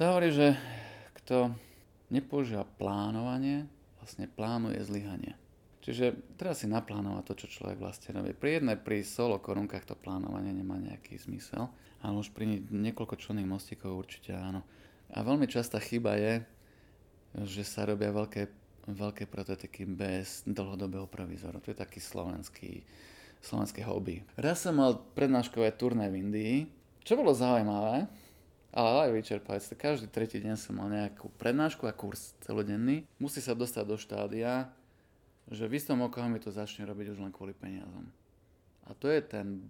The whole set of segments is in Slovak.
sa hovorí, že kto nepoužíva plánovanie, vlastne plánuje zlyhanie. Čiže treba si naplánovať to, čo človek vlastne robí. Pri jednej, pri solo korunkách to plánovanie nemá nejaký zmysel, ale už pri niekoľko členných mostíkov určite áno. A veľmi častá chyba je, že sa robia veľké, veľké prototypy bez dlhodobého provizoru. To je taký slovenský, slovenské hobby. Raz som mal prednáškové turné v Indii, čo bolo zaujímavé, ale aj vyčerpajúce. Každý tretí deň som mal nejakú prednášku a kurz celodenný. Musí sa dostať do štádia, že v istom mi to začne robiť už len kvôli peniazom. A to je ten,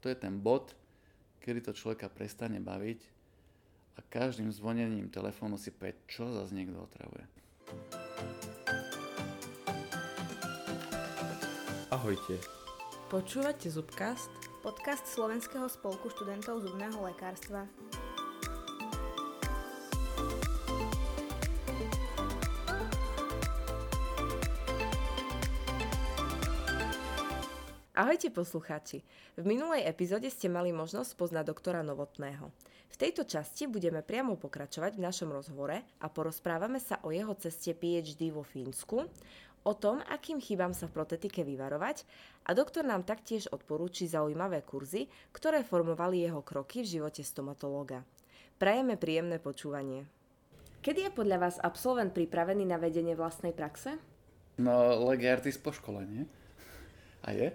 to je ten bod, kedy to človeka prestane baviť a každým zvonením telefónu si päť, čo zase niekto otravuje. Ahojte. Počúvate Zubcast? Podcast Slovenského spolku študentov zubného lekárstva. Ahojte poslucháči. V minulej epizóde ste mali možnosť poznať doktora Novotného. V tejto časti budeme priamo pokračovať v našom rozhovore a porozprávame sa o jeho ceste PhD vo Fínsku, o tom, akým chybám sa v protetike vyvarovať a doktor nám taktiež odporúči zaujímavé kurzy, ktoré formovali jeho kroky v živote stomatológa. Prajeme príjemné počúvanie. Kedy je podľa vás absolvent pripravený na vedenie vlastnej praxe? No, lege po škole? A je?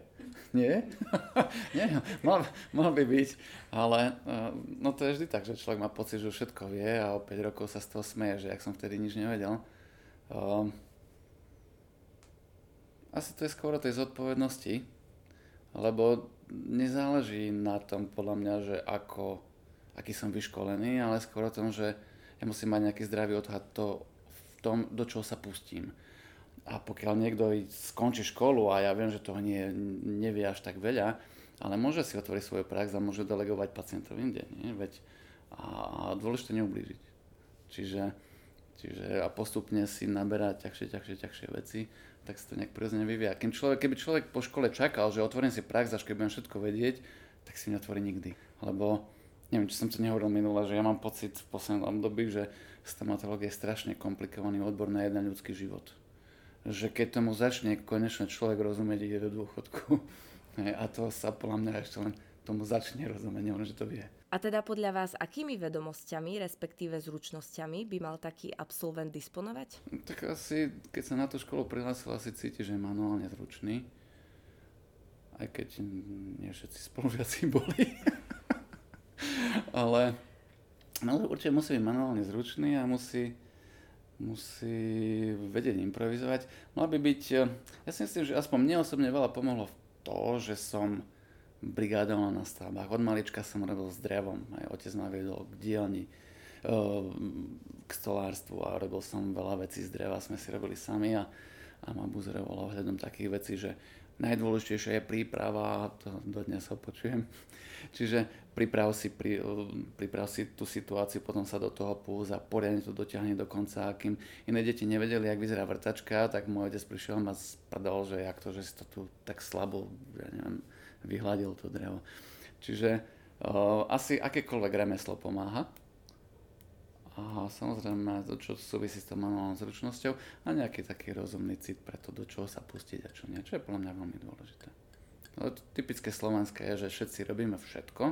Nie? Nie, mal, mal by byť, ale eh, no to je vždy tak, že človek má pocit, že všetko vie a o 5 rokov sa z toho smeje, že ak som vtedy nič nevedel. Um, asi to je skôr o tej zodpovednosti, lebo nezáleží na tom podľa mňa, že ako, aký som vyškolený, ale skôr o tom, že ja musím mať nejaký zdravý odhad to, v tom, do čoho sa pustím. A pokiaľ niekto skončí školu a ja viem, že toho nie, nevie až tak veľa, ale môže si otvoriť svoju prax a môže delegovať pacientov inde. Nie? Veď a, a dôležité neublížiť. Čiže, čiže a postupne si naberať ťažšie, ťažšie, ťažšie veci, tak sa to nejak prirodzene vyvíja. Kým človek, keby človek po škole čakal, že otvorím si prax, až keď budem všetko vedieť, tak si neotvorí nikdy. Lebo neviem, či som to nehovoril minule, že ja mám pocit v poslednom období, že stomatológia je strašne komplikovaný odbor na jeden ľudský život že keď tomu začne konečne človek rozumieť, ide do dôchodku. A to sa podľa mňa ešte len tomu začne rozumieť, neviem, že to vie. A teda podľa vás, akými vedomosťami, respektíve zručnosťami by mal taký absolvent disponovať? Tak asi, keď sa na tú školu prihlásil, asi cíti, že je manuálne zručný. Aj keď nie všetci spolužiaci boli. Ale no, určite musí byť manuálne zručný a musí musí vedieť improvizovať. Mal by byť, eh, ja si myslím, že aspoň mne osobne veľa pomohlo v to, že som brigádoval na stavbách. Od malička som robil s drevom, aj otec ma viedol k dielni, eh, k stolárstvu a robil som veľa vecí z dreva, sme si robili sami a, a ma buzerovalo ohľadom takých vecí, že najdôležitejšia je príprava, to dodnes ho počujem. Čiže priprav si, pri, priprav si tú situáciu, potom sa do toho púz a poriadne to dotiahne do konca. A kým iné deti nevedeli, jak vyzerá vrtačka, tak môj otec prišiel a ma spadal, že jak to, že si to tu tak slabo, ja neviem, vyhľadil to drevo. Čiže uh, asi akékoľvek remeslo pomáha. A samozrejme, to, čo súvisí s tou manuálnou zručnosťou a nejaký taký rozumný cit pre to, do čoho sa pustiť a čo nie, čo je podľa mňa veľmi dôležité. No, to typické slovenské je, že všetci robíme všetko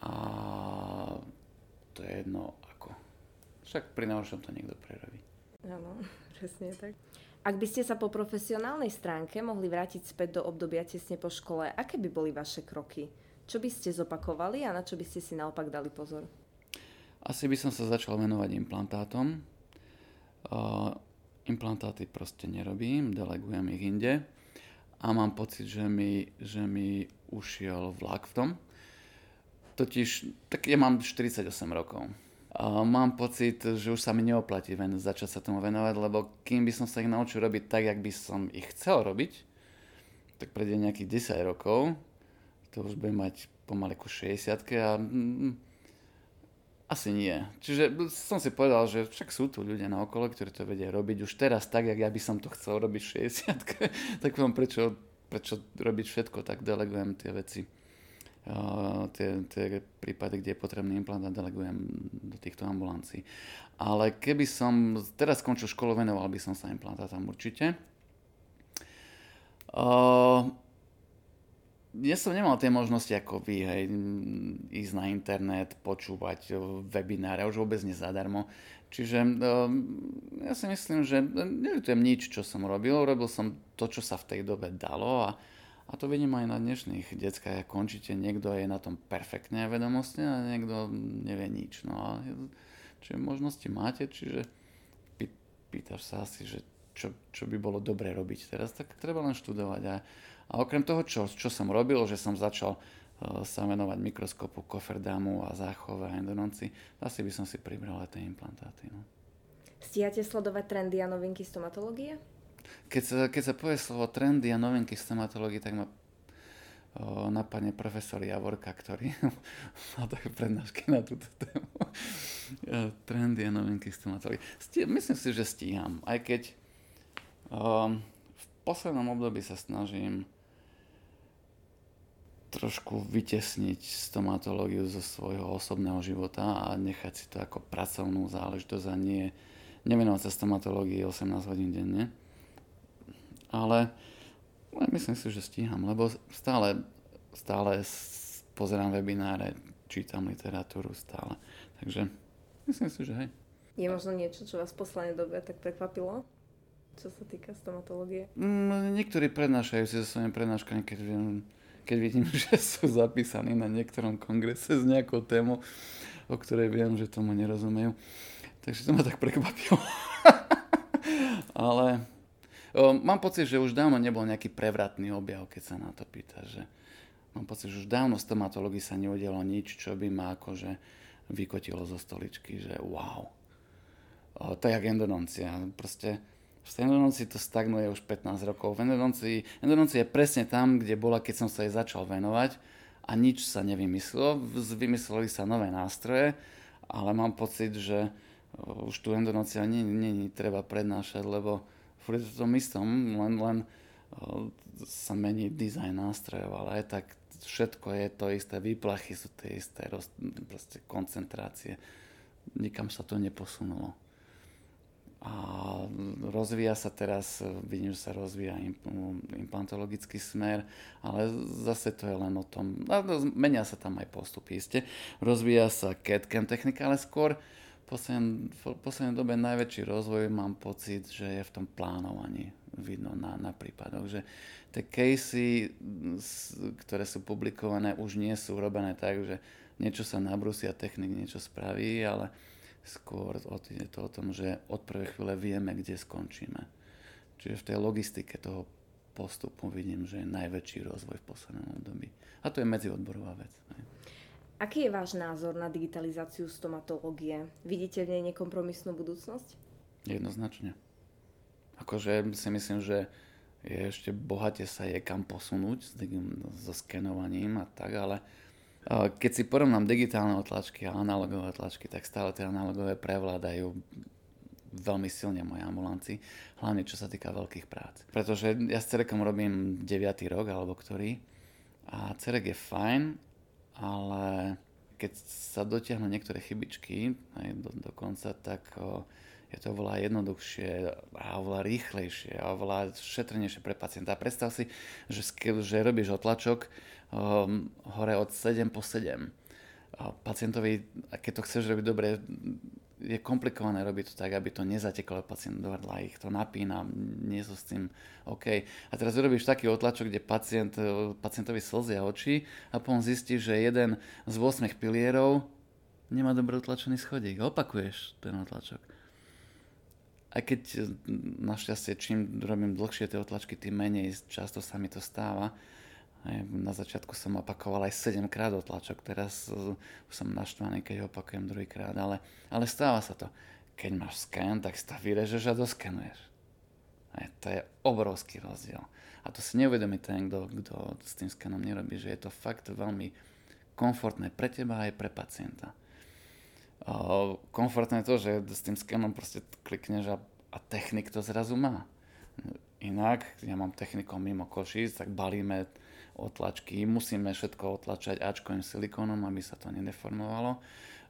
a to je jedno ako. Však pri najhoršom to niekto prerobí. Áno, presne tak. Ak by ste sa po profesionálnej stránke mohli vrátiť späť do obdobia tesne po škole, aké by boli vaše kroky? Čo by ste zopakovali a na čo by ste si naopak dali pozor? Asi by som sa začal venovať implantátom. Uh, implantáty proste nerobím, delegujem ich inde a mám pocit, že mi, že mi ušiel vlak v tom. Totiž, tak ja mám 48 rokov. A mám pocit, že už sa mi neoplatí ven, začať sa tomu venovať, lebo kým by som sa ich naučil robiť tak, jak by som ich chcel robiť, tak prejde nejakých 10 rokov, to už budem mať pomaly ku 60 a mm, asi nie. Čiže som si povedal, že však sú tu ľudia na okolo, ktorí to vedia robiť už teraz tak, jak ja by som to chcel robiť v 60 tak vám prečo, prečo robiť všetko, tak delegujem tie veci tie, tie prípady, kde je potrebný implantát, delegujem do týchto ambulancií. Ale keby som teraz skončil školu, venoval by som sa implantátom určite. Uh, ja som nemal tie možnosti ako vy, hej, ísť na internet, počúvať webináre, už vôbec nezadarmo. Čiže ja si myslím, že neľutujem nič, čo som robil. Robil som to, čo sa v tej dobe dalo a, a to vidím aj na dnešných deckách, ak končíte, niekto je na tom perfektne vedomostne a niekto nevie nič. No a čiže možnosti máte, čiže pý, pýtaš sa asi, že čo, čo by bolo dobre robiť teraz, tak treba len študovať a, a okrem toho, čo, čo som robil, že som začal uh, sa venovať mikroskopu, koferdámu a záchove a endononci, asi by som si pribral aj tie implantáty. No. Stíhate sledovať trendy a novinky stomatológie? Keď sa, keď sa povie slovo trendy a novinky stomatológie, tak ma o, napadne profesor Javorka, ktorý má také prednášky na túto tému. trendy a novinky stomatológie. Myslím si, že stíham, aj keď o, v poslednom období sa snažím trošku vytesniť stomatológiu zo svojho osobného života a nechať si to ako pracovnú záležitosť a nie nevenovať sa stomatológii 18 hodín denne. Ale, ale myslím si, že stíham, lebo stále, stále pozerám webináre, čítam literatúru stále. Takže myslím si, že hej. Je možno niečo, čo vás v poslednej dobe tak prekvapilo? Čo sa týka stomatológie? Mm, niektorí prednášajú si so svojimi prednáškami, keď keď vidím, že sú zapísaní na niektorom kongrese s nejakou témou, o ktorej viem, že tomu nerozumejú. Takže to ma tak prekvapilo. Ale o, mám pocit, že už dávno nebol nejaký prevratný objav, keď sa na to pýta. Že mám pocit, že už dávno stomatológii sa neudialo nič, čo by ma akože vykotilo zo stoličky, že wow. O, to je jak endodoncia. Proste v endodoncii to stagnuje už 15 rokov. V endodoncia je presne tam, kde bola, keď som sa jej začal venovať a nič sa nevymyslelo. Vymysleli sa nové nástroje, ale mám pocit, že už tu endodoncia není treba prednášať, lebo furt to tom istom, len, len sa mení dizajn nástrojov, ale aj tak všetko je to isté, výplachy sú tie isté, roz, koncentrácie. Nikam sa to neposunulo a rozvíja sa teraz, vidím, že sa rozvíja implantologický smer, ale zase to je len o tom, menia sa tam aj postupy, iste. Rozvíja sa CAD-CAM technika, ale skôr v poslednej dobe najväčší rozvoj mám pocit, že je v tom plánovaní vidno na, na prípadoch, že tie casey, ktoré sú publikované, už nie sú robené tak, že niečo sa nabrúsi a technik niečo spraví, ale skôr je to o tom, že od prvej chvíle vieme, kde skončíme. Čiže v tej logistike toho postupu vidím, že je najväčší rozvoj v poslednom období. A to je medziodborová vec. Ne? Aký je váš názor na digitalizáciu stomatológie? Vidíte v nej nekompromisnú budúcnosť? Jednoznačne. Akože si myslím, že je ešte bohate sa je kam posunúť so skenovaním a tak, ale keď si porovnám digitálne otlačky a analogové otlačky, tak stále tie analogové prevládajú veľmi silne v mojej ambulancii, hlavne čo sa týka veľkých prác. Pretože ja s Cerekom robím 9. rok, alebo ktorý, a Cerek je fajn, ale keď sa dotiahnu niektoré chybičky aj do, do tak o, je to oveľa jednoduchšie a oveľa rýchlejšie a oveľa šetrnejšie pre pacienta. Predstav si, že, že robíš otlačok um, hore od 7 po 7. A pacientovi, keď to chceš robiť dobre, je komplikované robiť to tak, aby to nezateklo pacient do hrdla, ich to napína, nie sú s tým OK. A teraz urobíš taký otlačok, kde pacient, pacientovi slzia oči a potom zistí, že jeden z 8 pilierov nemá dobre utlačený schodík. Opakuješ ten otlačok. Aj keď našťastie, čím robím dlhšie tie otlačky, tým menej často sa mi to stáva, na začiatku som opakoval aj 7 krát otlačok, teraz uh, som naštvaný, keď ho opakujem druhýkrát, ale, ale stáva sa to. Keď máš sken, tak si to vyrežeš a doskenuješ. Aj, to je obrovský rozdiel. A to si neuvedomí ten, kto, kto s tým skenom nerobí, že je to fakt veľmi komfortné pre teba aj pre pacienta. Komfortné to, že s tým skenom proste klikneš a, a technik to zrazu má. Inak, ja mám technikom mimo Košic, tak balíme otlačky. Musíme všetko otlačať Ačkovým silikónom, aby sa to nedeformovalo.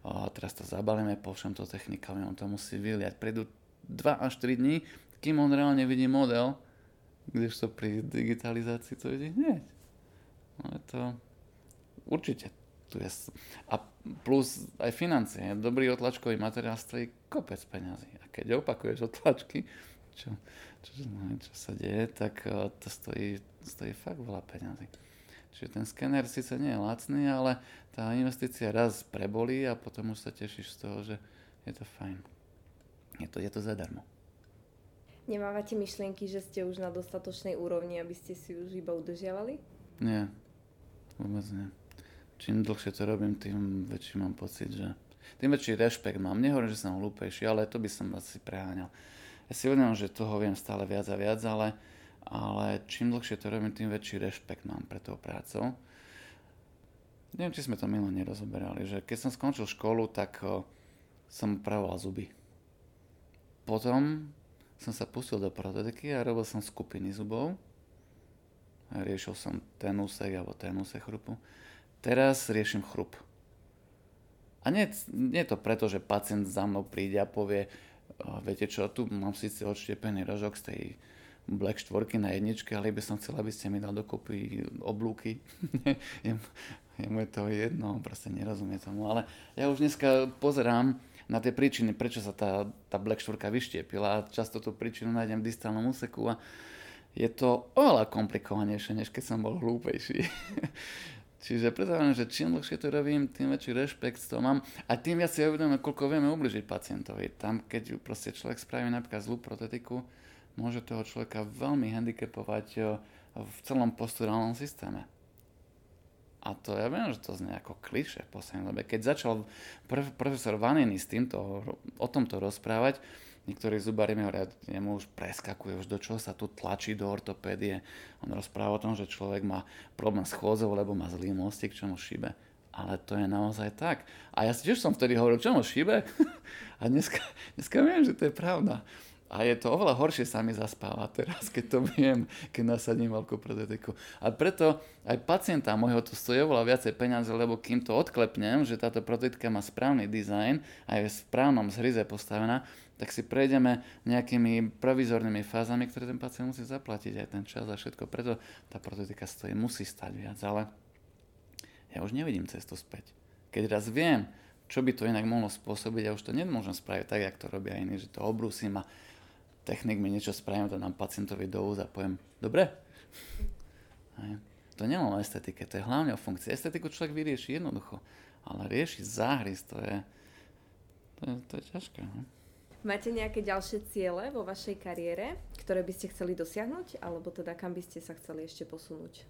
A teraz to zabalíme, pošlem to technikami, on to musí vyliať. Prejdú 2 až 3 dní, kým on reálne vidí model, kdežto pri digitalizácii to vidí hneď. No je to určite tu je. A plus aj financie. Dobrý otlačkový materiál stojí kopec peňazí. A keď opakuješ otlačky, čo, čo, čo sa deje, tak eh, to stojí, stojí fakt veľa peňazí. Čiže ten skener síce nie je lacný, ale tá investícia raz prebolí a potom už sa tešíš z toho, že je to fajn. Je to, je to zadarmo. Nemávate myšlienky, že ste už na dostatočnej úrovni, aby ste si už iba udržiavali? Nie, vôbec nie. Čím dlhšie to robím, tým väčší mám pocit, že... Tým väčší rešpekt mám. Nehovorím, že som hlúpejší, ale to by som asi preháňal. Ja si uvedomím, že toho viem stále viac a viac, ale ale čím dlhšie to robím, tým väčší rešpekt mám pre tou prácou. Neviem, či sme to milo nerozoberali, že keď som skončil školu, tak o, som pravoval zuby. Potom som sa pustil do protetiky a robil som skupiny zubov. A riešil som ten úsek alebo ten úsek chrupu. Teraz riešim chrup. A nie, nie je to preto, že pacient za mnou príde a povie, viete čo, tu mám síce odštiepený rožok z tej Black 4 na jedničke, ale by som chcel, aby ste mi dal dokopy oblúky. Jemu je to jedno, proste nerozumie tomu. Ale ja už dneska pozerám na tie príčiny, prečo sa tá, tá Black 4 vyštiepila. Často tú príčinu nájdem v distálnom úseku a je to oveľa komplikovanejšie, než keď som bol hlúpejší. Čiže predstavím, že čím dlhšie to robím, tým väčší rešpekt toho mám a tým viac si uvedomím, koľko vieme ubližiť pacientovi. Tam, keď proste človek spraví napríklad zlú protetiku, môže toho človeka veľmi handicapovať eh, v celom posturálnom systéme. A to ja viem, že to znie ako kliše v poslednej dobe. Keď začal prof, profesor Vanini s týmto, o tomto rozprávať, niektorí zubári mi hovoria, jemu už preskakuje, už do čoho sa tu tlačí do ortopédie. On rozpráva o tom, že človek má problém s chôdzou, lebo má zlý mostík, čo mu šíbe. Ale to je naozaj tak. A ja si tiež som vtedy hovoril, čo mu šíbe? A dneska, dneska viem, že to je pravda. A je to oveľa horšie sa mi zaspáva teraz, keď to viem, keď nasadím veľkú protetiku. A preto aj pacienta môjho to stojí oveľa viacej peniaze, lebo kým to odklepnem, že táto protetika má správny dizajn a je v správnom zhryze postavená, tak si prejdeme nejakými provizornými fázami, ktoré ten pacient musí zaplatiť aj ten čas a všetko. Preto tá protetika stojí, musí stať viac, ale ja už nevidím cestu späť. Keď raz viem, čo by to inak mohlo spôsobiť, ja už to nemôžem spraviť tak, jak to robia iní, že to obrúsim a technik mi niečo spravím, to dám pacientovi do úza a poviem, dobre? To nie o estetike, to je hlavne o funkcii. Estetiku človek vyrieši jednoducho, ale riešiť záhrys, to je, to je, to je ťažké. Ne? Máte nejaké ďalšie ciele vo vašej kariére, ktoré by ste chceli dosiahnuť, alebo teda kam by ste sa chceli ešte posunúť?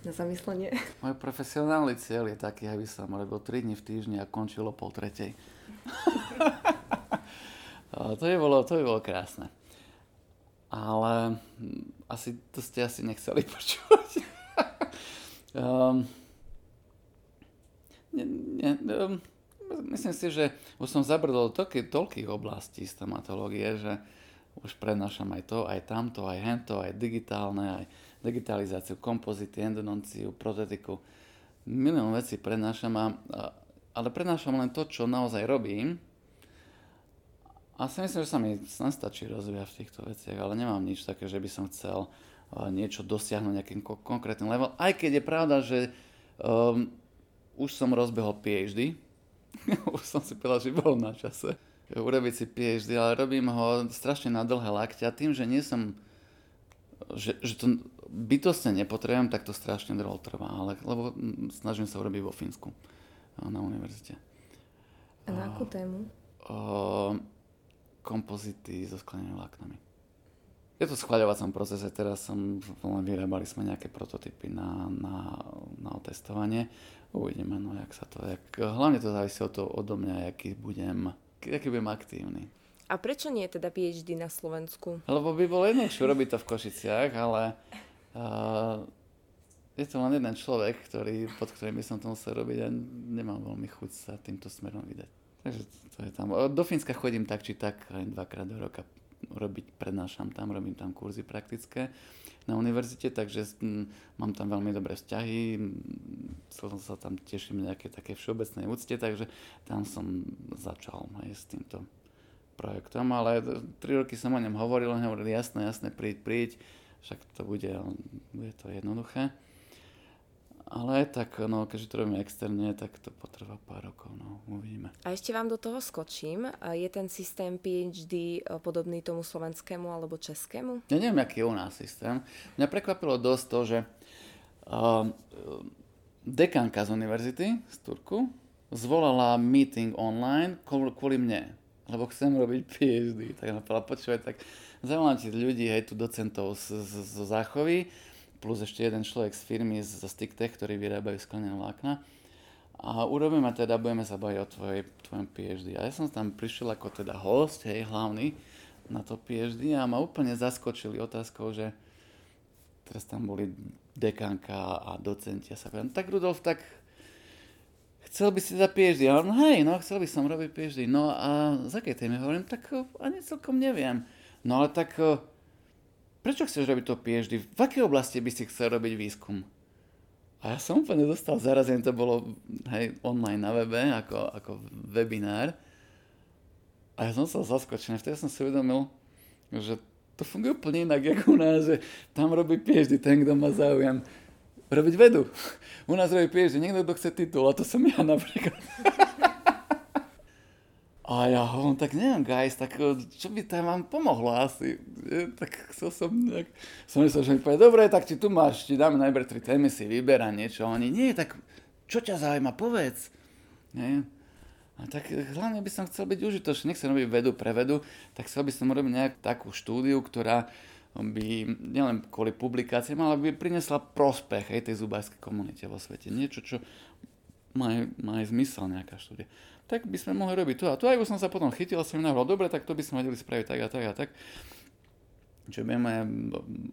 Na zamyslenie. Môj profesionálny cieľ je taký, aby som robil 3 dní v týždni a končilo pol tretej. to by bolo, to by bolo krásne. Ale hm, asi to ste asi nechceli počuť. um, ne, ne, um, myslím si, že už som zabrdol toľky, toľkých oblastí stomatológie, že už prednášam aj to, aj tamto, aj hento, aj digitálne, aj digitalizáciu, kompozity, endodonciu, protetiku. Milión vecí prednášam, a, ale prednášam len to, čo naozaj robím, a si myslím, že sa mi stačí rozvíjať v týchto veciach, ale nemám nič také, že by som chcel niečo dosiahnuť nejakým ko- konkrétnym level. Aj keď je pravda, že um, už som rozbehol PhD, už som si povedal, že bol na čase urobiť si PhD, ale robím ho strašne na dlhé lakte a tým, že nie som, že, že to bytostne nepotrebujem, tak to strašne dlho trvá, ale, lebo snažím sa urobiť vo Fínsku na univerzite. A na akú tému? Uh, kompozity so sklenými vláknami. Je to v schváľovacom procese, teraz som, len vyrábali sme nejaké prototypy na, na, na otestovanie. Uvidíme, no jak sa to, jak, hlavne to závisí od, to, odo mňa, aký budem, aký budem aktívny. A prečo nie teda PhD na Slovensku? Lebo by bolo jednoduchšie robiť to v Košiciach, ale uh, je to len jeden človek, ktorý, pod ktorým by som to musel robiť a nemám veľmi chuť sa týmto smerom vydať. Takže to je tam. Do Fínska chodím tak či tak, aj dvakrát do roka robiť, prednášam tam, robím tam kurzy praktické na univerzite, takže mám tam veľmi dobré vzťahy, celom sa tam teším nejaké také všeobecnej úcte, takže tam som začal aj s týmto projektom, ale tri roky som o ňom hovoril, on hovoril jasné, jasné, príď, príď, však to bude, bude to jednoduché. Ale tak, no, keďže to robíme externe, tak to potrvá pár rokov, no, uvidíme. A ešte vám do toho skočím. Je ten systém PhD e, podobný tomu slovenskému alebo českému? Ja neviem, aký je u nás systém. Mňa prekvapilo dosť to, že uh, dekanka z univerzity z Turku zvolala meeting online kvôli mne, lebo chcem robiť PhD. Tak napadla, počúvaj, tak zavolám ti ľudí, hej, tu docentov z, z, z záchovy, plus ešte jeden človek z firmy z StickTech, ktorí vyrábajú sklené vlákna. A urobíme teda, budeme sa baviť o tvojej, tvojom PhD. A ja som tam prišiel ako teda host, hej, hlavný na to PhD a ma úplne zaskočili otázkou, že teraz tam boli dekanka a docenti a sa povedal, tak Rudolf, tak chcel by si za PhD. A on, hej, no chcel by som robiť PhD. No a za akej téme hovorím, tak ani celkom neviem. No ale tak prečo chceš robiť to PhD? V akej oblasti by si chcel robiť výskum? A ja som úplne dostal zarazený, to bolo hej, online na webe, ako, ako webinár. A ja som sa zaskočený, vtedy som si uvedomil, že to funguje úplne inak, ako u nás, že tam robí PhD ten, kto má záujem robiť vedu. U nás robí PhD niekto, kto chce titul, a to som ja napríklad. A ja hovorím, tak neviem, guys, tak eh, čo by tam vám pomohlo asi? Tak chcel som nejak... Som myslel, že mi povie, dobre, tak ti tu máš, ti dáme najprv tri témy, si vyberá niečo. Oni, nie, tak čo ťa zaujíma, povedz. Nie? A tak eh, hlavne by som chcel byť užitočný, nechcem robiť vedu pre vedu, tak chcel by som robiť nejakú takú štúdiu, ktorá by nielen kvôli publikáciám, ale by prinesla prospech aj tej zubárskej komunite vo svete. Niečo, čo má, má aj zmysel nejaká štúdia tak by sme mohli robiť to a to. Aj už som sa potom chytil a som navrhol, dobre, tak to by sme vedeli spraviť tak a tak a tak. Čo vieme,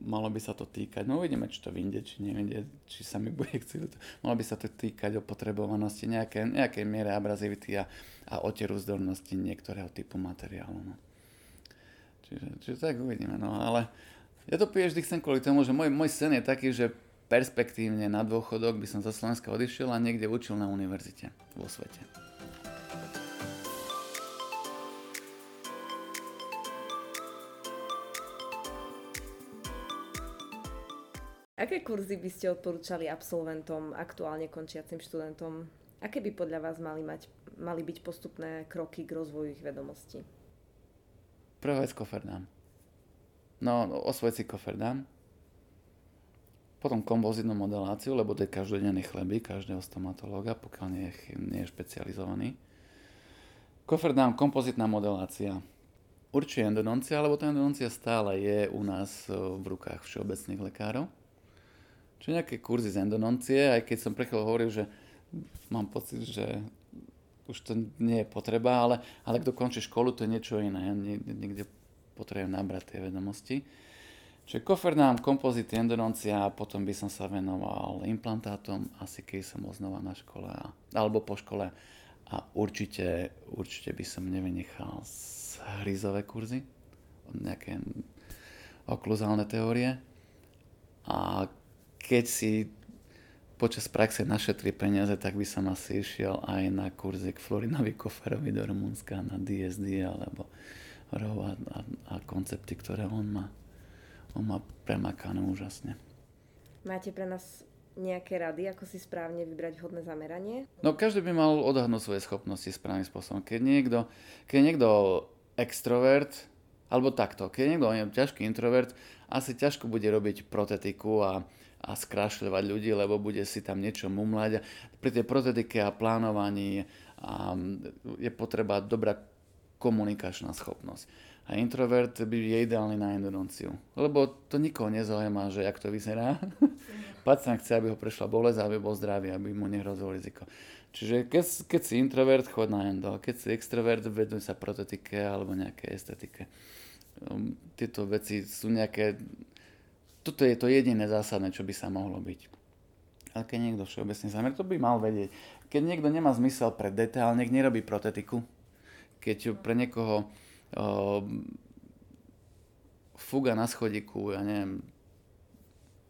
malo by sa to týkať, no uvidíme, či to vyjde, či nevyjde, či sa mi bude chcieť. Malo by sa to týkať o potrebovanosti nejaké, nejakej miere abrazivity a, a oteruzdornosti niektorého typu materiálu. No. Čiže, čiže tak uvidíme, no ale ja to vždy chcem kvôli tomu, že môj, môj sen je taký, že perspektívne na dôchodok by som zo Slovenska odišiel a niekde učil na univerzite vo svete. Aké kurzy by ste odporúčali absolventom, aktuálne končiacim študentom? Aké by podľa vás mali, mať, mali byť postupné kroky k rozvoju ich vedomostí? Prvá vec koferdám. No, osvoj si koferdám. Potom kompozitnú modeláciu, lebo to je každodenný chleby každého stomatológa, pokiaľ nie je, nie je špecializovaný. Koferdám, kompozitná modelácia. Určite endodoncia, lebo tá endodoncia stále je u nás v rukách všeobecných lekárov čo nejaké kurzy z endononcie, aj keď som pre hovoril, že mám pocit, že už to nie je potreba, ale, ale kto končí školu, to je niečo iné. Ja niekde potrebujem nabrať tie vedomosti. Čiže kofernám, kompozity, endodoncia a potom by som sa venoval implantátom, asi keď som bol znova na škole a, alebo po škole. A určite, určite by som nevynechal hryzové kurzy, nejaké okluzálne teórie. A keď si počas praxe našetri peniaze, tak by som asi išiel aj na kurzy k Florinovi Koferovi do Rumunska, na DSD alebo ROV a, a, a koncepty, ktoré on má. On má premakané úžasne. Máte pre nás nejaké rady, ako si správne vybrať vhodné zameranie? No každý by mal odhadnúť svoje schopnosti správnym spôsobom. Keď niekto, keď niekto extrovert, alebo takto, keď niekto je ťažký introvert, asi ťažko bude robiť protetiku a, a skrášľovať ľudí, lebo bude si tam niečo mumlať. Pri tej protetike a plánovaní a je potreba dobrá komunikačná schopnosť. A introvert by je ideálny na endodonciu. Lebo to nikoho nezaujíma, že jak to vyzerá. Pacient chce, aby ho prešla bolesť, aby bol zdravý, aby mu nehrozilo riziko. Čiže keď, keď si introvert, chod na endo. Keď si extrovert, veduj sa protetike alebo nejaké estetike. Um, tieto veci sú nejaké toto je to jediné zásadné, čo by sa mohlo byť. Ale keď niekto všeobecne zamer, to by mal vedieť. Keď niekto nemá zmysel pre detail, nech nerobí protetiku. Keď pre niekoho o, fuga na schodíku, ja neviem,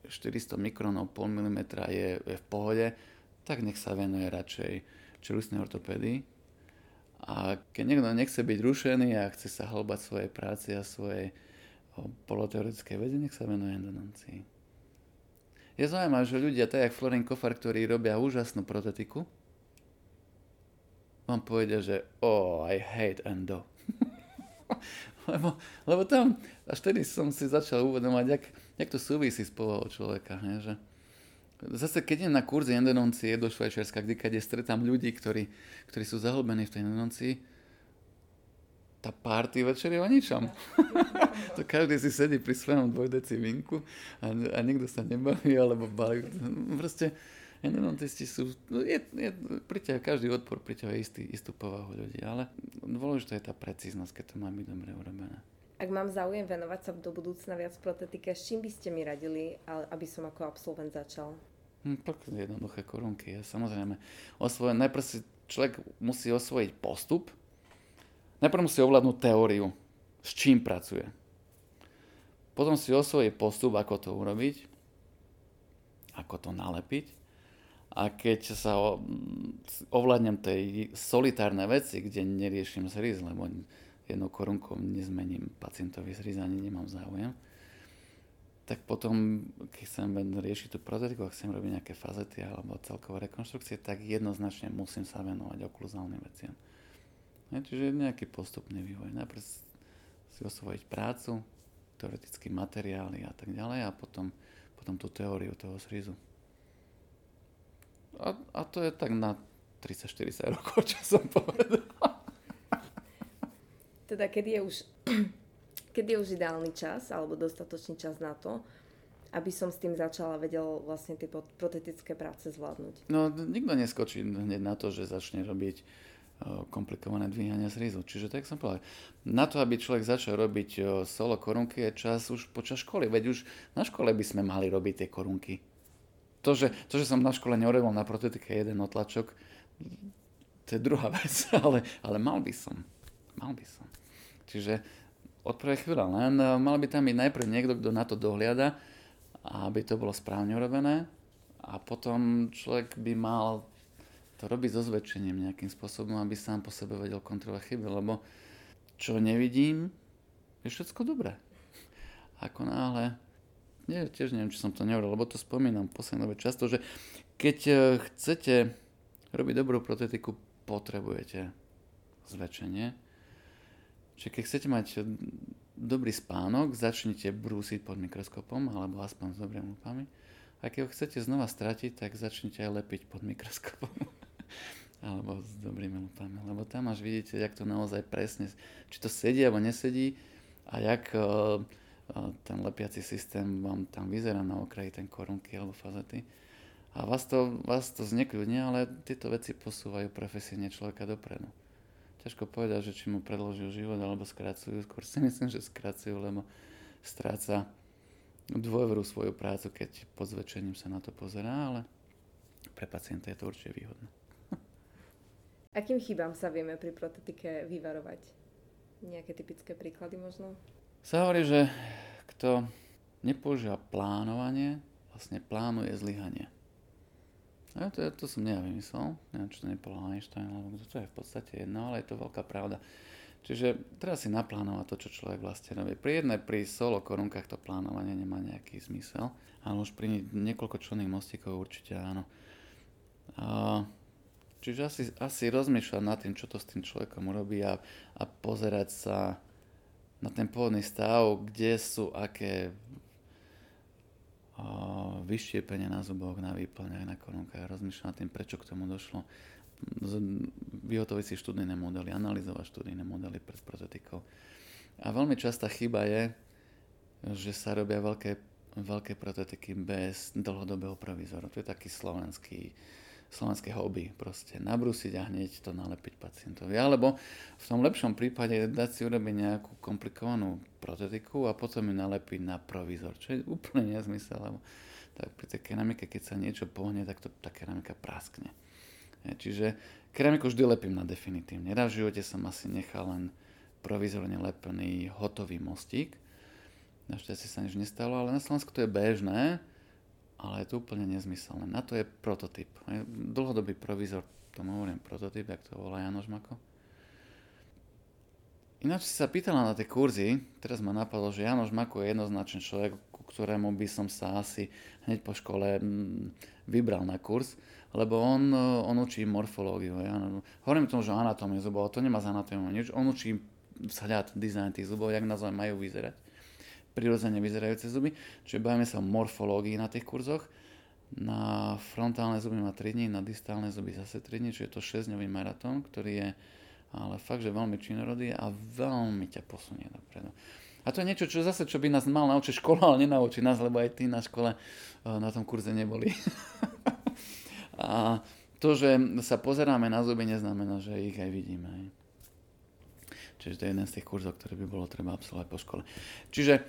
400 mikronov, pol milimetra je, je v pohode, tak nech sa venuje radšej čelustnej ortopédii. A keď niekto nechce byť rušený a chce sa hlbať svojej práci a svojej poloteoretickej vede, nech sa venuje endodoncii. Je zaujímavé, že ľudia, tak jak Florin Kofar, ktorí robia úžasnú protetiku, vám povedia, že oh, I hate endo. lebo, lebo tam, až tedy som si začal uvedomať, jak, jak to súvisí s povahou človeka. Ne? Že, zase keď idem na kurzy endononcie do Švajčiarska, kde stretám ľudí, ktorí, ktorí sú zahlbení v tej endononcii, tá party večer je o ničom. to každý si sedí pri svojom dvojdeci vinku a, a nikto sa nebaví, alebo balí. Proste, Endodontisti sú, no je, je, priťahuje, každý odpor priťahuje istý, istú povahu ľudí, ale dôležité je tá precíznosť, keď to má byť dobre urobené. Ak mám záujem venovať sa do budúcna viac protetike, s čím by ste mi radili, aby som ako absolvent začal? Hm, tak jednoduché korunky. Ja, samozrejme, osvoje, najprv si človek musí osvojiť postup, najprv musí ovládnuť teóriu, s čím pracuje. Potom si osvojiť postup, ako to urobiť, ako to nalepiť a keď sa ovládnem tej solitárnej veci, kde neriešim zriz, lebo jednou korunkou nezmením pacientovi zriz, ani nemám záujem, tak potom, keď chcem riešiť tú protetiku, ak chcem robiť nejaké fazety alebo celkové rekonštrukcie, tak jednoznačne musím sa venovať okluzálnym veciam. Čiže nejaký postupný vývoj. Najprv si osvojiť prácu, teoretické materiály a tak ďalej a potom, potom tú teóriu toho zrizu. A, a to je tak na 30-40 rokov, čo som povedal. Teda kedy je už, kedy je už ideálny čas, alebo dostatočný čas na to, aby som s tým začala vedel vlastne tie protetické práce zvládnuť? No, nikto neskočí hneď na to, že začne robiť komplikované dvíhania z rizu. Čiže tak som povedal, na to, aby človek začal robiť solo korunky, je čas už počas školy. Veď už na škole by sme mali robiť tie korunky. To že, to, že som na škole neurobil na protetike jeden otlačok, to je druhá vec, ale, ale mal by som. Mal by som. Čiže od prvej chvíle len eh, mal by tam byť najprv niekto, kto na to dohliada, aby to bolo správne urobené a potom človek by mal to robiť so zväčšením nejakým spôsobom, aby sám po sebe vedel kontrolovať chyby, lebo čo nevidím, je všetko dobré. Ako náhle nie, tiež neviem, či som to nehovoril, lebo to spomínam v poslednej dobe často, že keď e, chcete robiť dobrú protetiku, potrebujete zväčšenie. Čiže keď chcete mať dobrý spánok, začnite brúsiť pod mikroskopom, alebo aspoň s dobrými lupami. A keď ho chcete znova stratiť, tak začnite aj lepiť pod mikroskopom. Alebo s dobrými lupami. Lebo tam až vidíte, jak to naozaj presne, či to sedí alebo nesedí a jak uh, ten lepiaci systém vám tam vyzerá na okraji, ten korunky alebo fazety. A vás to, vás to znekľudne, ale tieto veci posúvajú profesívne človeka dopredu. Ťažko povedať, že či mu predložujú život alebo skracujú. Skôr si myslím, že skracujú, lebo stráca dôveru svoju prácu, keď pod zväčšením sa na to pozerá, ale pre pacienta je to určite výhodné. Akým chybám sa vieme pri protetike vyvarovať? Nejaké typické príklady možno? sa hovorí, že kto nepoužíva plánovanie, vlastne plánuje zlyhanie. A to, to som ja vymyslel, neviem, čo to nepovedal Einstein, alebo to je v podstate jedno, ale je to veľká pravda. Čiže treba si naplánovať to, čo človek vlastne robí. Pri jednej, pri solo korunkách to plánovanie nemá nejaký zmysel, ale už pri niekoľko členných mostíkov určite áno. A, čiže asi, asi rozmýšľať nad tým, čo to s tým človekom urobí a, a pozerať sa na ten pôvodný stav, kde sú aké uh, vyštiepenia na zuboch, na výplňach, na korunkách. Rozmýšľam nad tým, prečo k tomu došlo. Vyhotoviť si študijné modely, analyzovať študijné modely pred protetikou. A veľmi častá chyba je, že sa robia veľké, veľké protetiky bez dlhodobého provizoru. To je taký slovenský slovenské hobby. Proste nabrúsiť a hneď to nalepiť pacientovi. Alebo v tom lepšom prípade dať si urobiť nejakú komplikovanú protetiku a potom ju nalepiť na provizor, čo je úplne nezmysel, lebo tak pri tej keramike, keď sa niečo pohne, tak to, tá keramika praskne. Čiže keramiku vždy lepím na definitívne. Raz v živote som asi nechal len provizorne lepený hotový mostík, Našťastie sa nič nestalo, ale na Slovensku to je bežné, ale je to úplne nezmyselné. Na to je prototyp. Dlhodobý provizor, tomu hovorím prototyp, jak to volá Janoš Mako. Ináč si sa pýtala na tie kurzy, teraz ma napadlo, že Janoš Mako je jednoznačný človek, ku ktorému by som sa asi hneď po škole mm, vybral na kurz, lebo on, on učí morfológiu. Ja, hovorím tomu, že anatómie zubov, to nemá z anatómiou nič. On učí vzhľad, dizajn tých zubov, jak naozaj majú vyzerať. Prirodzene vyzerajúce zuby. Čiže bavíme sa o morfológii na tých kurzoch. Na frontálne zuby má 3 dní, na distálne zuby zase 3 dní, čiže je to 6-dňový maratón, ktorý je ale fakt, že veľmi činorodý a veľmi ťa posunie dopredu. A to je niečo, čo zase, čo by nás mal naučiť škola, ale nenaučí nás, lebo aj tí na škole eh, na tom kurze neboli. a to, že sa pozeráme na zuby, neznamená, že ich aj vidíme. Čiže to je jeden z tých kurzov, ktorý by bolo treba absolvovať po škole. Čiže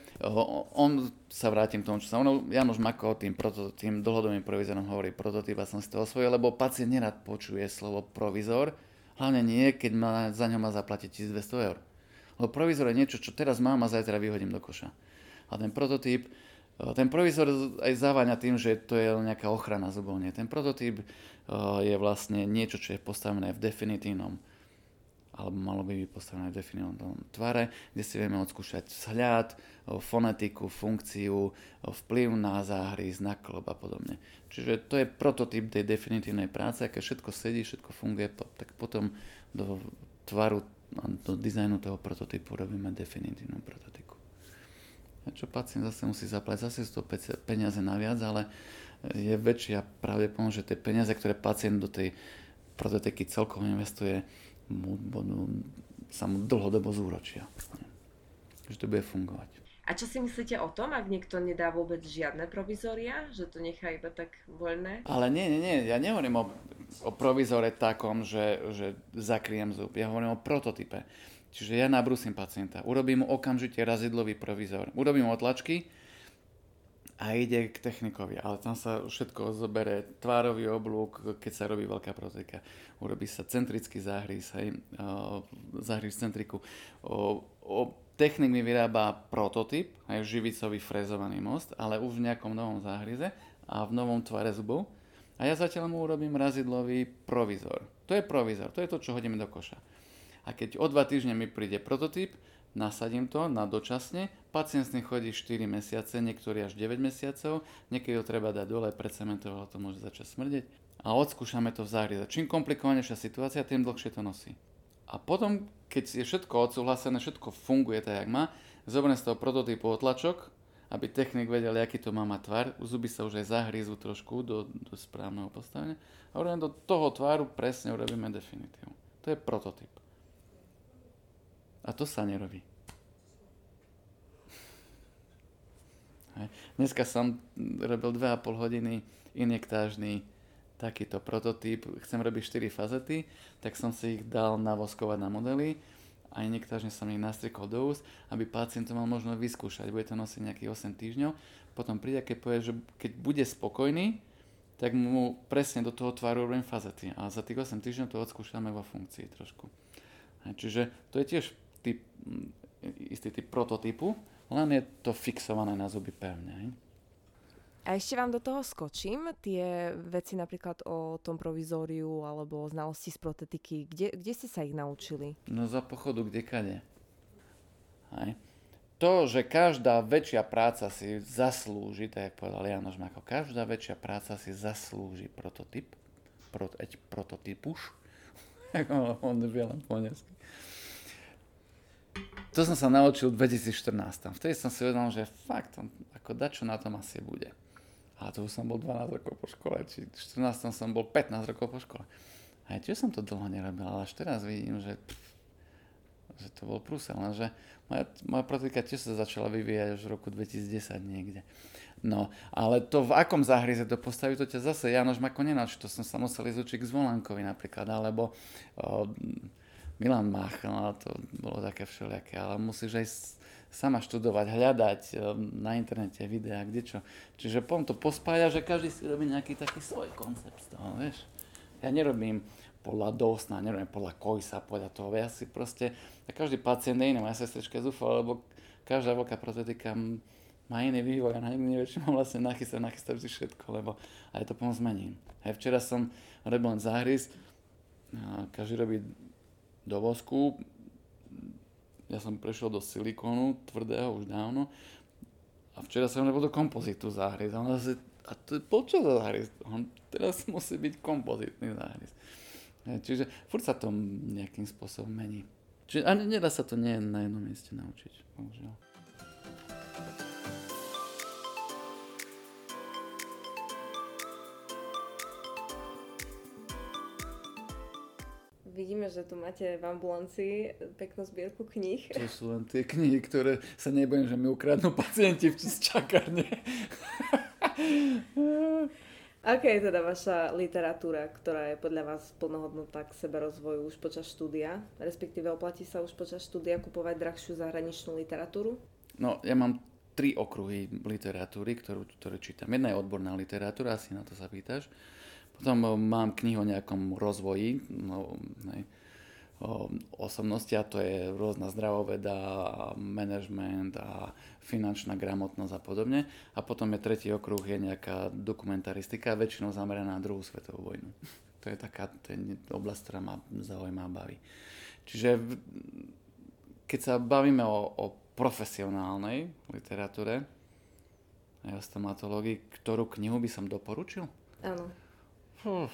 on sa vrátim k tomu, čo sa ono, Janoš Mako tým, proto, tým dlhodobým provizorom hovorí prototyp a som si to osvojil, lebo pacient nerad počuje slovo provizor, Hlavne nie, keď ma, za ňo má zaplatiť 1200 eur. Lebo provizor je niečo, čo teraz mám a zajtra vyhodím do koša. A ten prototyp, ten provizor aj závaňa tým, že to je nejaká ochrana zubov. Ten prototyp je vlastne niečo, čo je postavené v definitívnom alebo malo by byť postavené v definovanom tvare, kde si vieme odskúšať vzhľad, fonetiku, funkciu, vplyv na záhry, na klop a podobne. Čiže to je prototyp tej definitívnej práce, keď všetko sedí, všetko funguje, tak potom do tvaru, do dizajnu toho prototypu robíme definitívnu prototypu. A čo pacient zase musí zaplatiť, zase sú to peniaze naviac, ale je väčšia pravdepodobnosť, že tie peniaze, ktoré pacient do tej prototypy celkovo investuje, mu, sa mu dlhodobo zúročia. Že to bude fungovať. A čo si myslíte o tom, ak niekto nedá vôbec žiadne provizória, že to nechá iba tak voľné? Ale nie, nie, nie, ja nehovorím o, o provizore takom, že, že zakriem zub, ja hovorím o prototype. Čiže ja nabrusím pacienta, urobím mu okamžite razidlový provizor, urobím otlačky, a ide k technikovi, ale tam sa všetko zobere tvárový oblúk, keď sa robí veľká protéka. Urobí sa centrický záhrys, hej, záhrys centriku. O, o, technik mi vyrába prototyp, aj živicový frezovaný most, ale už v nejakom novom záhryze a v novom tvare zubov. A ja zatiaľ mu urobím razidlový provizor. To je provizor, to je to, čo hodíme do koša. A keď o dva týždne mi príde prototyp, nasadím to na dočasne, pacient s tým chodí 4 mesiace, niektorí až 9 mesiacov, niekedy ho treba dať dole, precementovalo to môže začať smrdeť a odskúšame to v záhrize. Čím komplikovanejšia situácia, tým dlhšie to nosí. A potom, keď je všetko odsúhlasené, všetko funguje tak, jak má, zoberiem z toho prototypu otlačok, aby technik vedel, aký to má mať tvar. Zuby sa už aj zahrízu trošku do, do správneho postavenia. A do toho tváru presne urobíme definitívu. To je prototyp. A to sa nerobí. Dneska som robil 2,5 hodiny injektážny takýto prototyp. Chcem robiť 4 fazety, tak som si ich dal navoskovať na modely a injektážne som ich nastrikol do úst, aby pacient to mal možno vyskúšať. Bude to nosiť nejakých 8 týždňov. Potom príde, keď povie, že keď bude spokojný, tak mu presne do toho tvaru robím fazety. A za tých 8 týždňov to odskúšame vo funkcii trošku. Čiže to je tiež typ, istý typ prototypu, len je to fixované na zuby pevne. A ešte vám do toho skočím, tie veci napríklad o tom provizóriu alebo znalosti z protetiky, kde, kde ste sa ich naučili? No za pochodu kde kade. Hej. To, že každá väčšia práca si zaslúži, tak jak povedal Janoš Mako, každá väčšia práca si zaslúži prototyp, prot, prototypuš, on vie len po necky. To som sa naučil v 2014. Vtedy som si uvedomil, že fakt, ako dačo na tom asi bude. A to už som bol 12 rokov po škole, či v 14 som bol 15 rokov po škole. A tiež som to dlho nerobil, ale až teraz vidím, že, že to bol prúsel, lenže moja, moja praktika tiež sa začala vyvíjať už v roku 2010 niekde. No, ale to v akom záhryze to postaví, to ťa zase Janoš Mako nenaučí, to som sa musel ísť učiť k Zvolankovi napríklad, alebo o, Milan Mach, no to bolo také všelijaké, ale musíš aj sama študovať, hľadať eh, na internete videá, kde čo. Čiže potom to pospája, že každý si robí nejaký taký svoj koncept z toho, vieš. Ja nerobím podľa Dosna, nerobím podľa Kojsa, podľa toho, ja si proste, a každý pacient je iný, moja sestrička zúfala, lebo každá veľká protetika má iný vývoj a na nikdy nevie, čo mám vlastne nachystať, nachystať vždy všetko, lebo aj to pomoc zmením. Hej, včera som robil len záhryz, každý robí do vosku, ja som prešiel do silikónu tvrdého už dávno a včera som robil do kompozitu záhryz. A, zase, a to je počo za záhryz? On teraz musí byť kompozitný záhryz. Čiže furt sa to nejakým spôsobom mení. Čiže ani nedá sa to nie na jednom mieste naučiť, bohužiaľ. Vidíme, že tu máte v ambulancii peknú zbierku kníh. To sú len tie knihy, ktoré sa nebojím, že mi ukradnú pacienti v čakárne. Aká je teda vaša literatúra, ktorá je podľa vás plnohodnotná k seberozvoju už počas štúdia? Respektíve oplatí sa už počas štúdia kupovať drahšiu zahraničnú literatúru? No, ja mám tri okruhy literatúry, ktorú, ktorú čítam. Jedna je odborná literatúra, asi na to sa pýtaš. Potom eh, mám knihu o nejakom rozvoji no, ne, o osobnosti a to je rôzna zdravoveda, management a finančná gramotnosť a podobne. A potom je tretí okruh, je nejaká dokumentaristika, väčšinou zameraná na druhú svetovú vojnu. To je taká to oblasť, ktorá ma zaujíma a baví. Čiže keď sa bavíme o, o profesionálnej literatúre a stomatológii, ktorú knihu by som doporučil? Áno. Hm.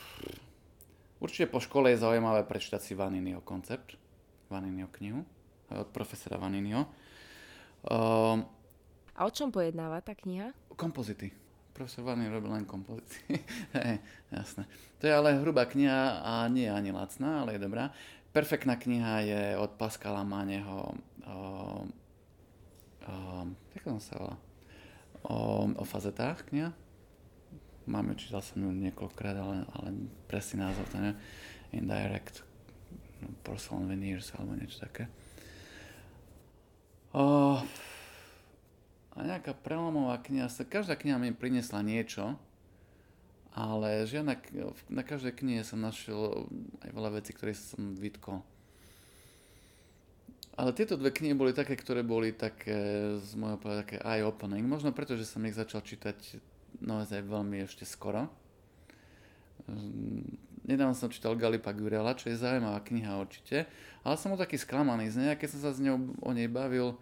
Určite po škole je zaujímavé prečítať si Vaninio koncept, Vaninio knihu od profesora Vaninio. Uh, a o čom pojednáva tá kniha? Kompozity. Profesor Vanin robil len kompozity. Jasné. To je ale hrubá kniha a nie je ani lacná, ale je dobrá. Perfektná kniha je od Pascala Máneho uh, uh, jak sa volá? O, o fazetách kniha Máme, čítal som ju niekoľkokrát, ale, ale presný názov to nie. Indirect no, Porcelain Veneers alebo niečo také. O, a nejaká prelomová kniha, každá kniha mi priniesla niečo, ale žiadna, na každej knihe som našiel aj veľa vecí, ktoré som vytkol. Ale tieto dve knihy boli také, ktoré boli také, z môjho pohľadu, také eye-opening. Možno preto, že som ich začal čítať naozaj veľmi ešte skoro. Ehm, nedávno som čítal Galipa Gurela, čo je zaujímavá kniha určite, ale som bol taký sklamaný z nej, keď som sa s ňou o nej bavil,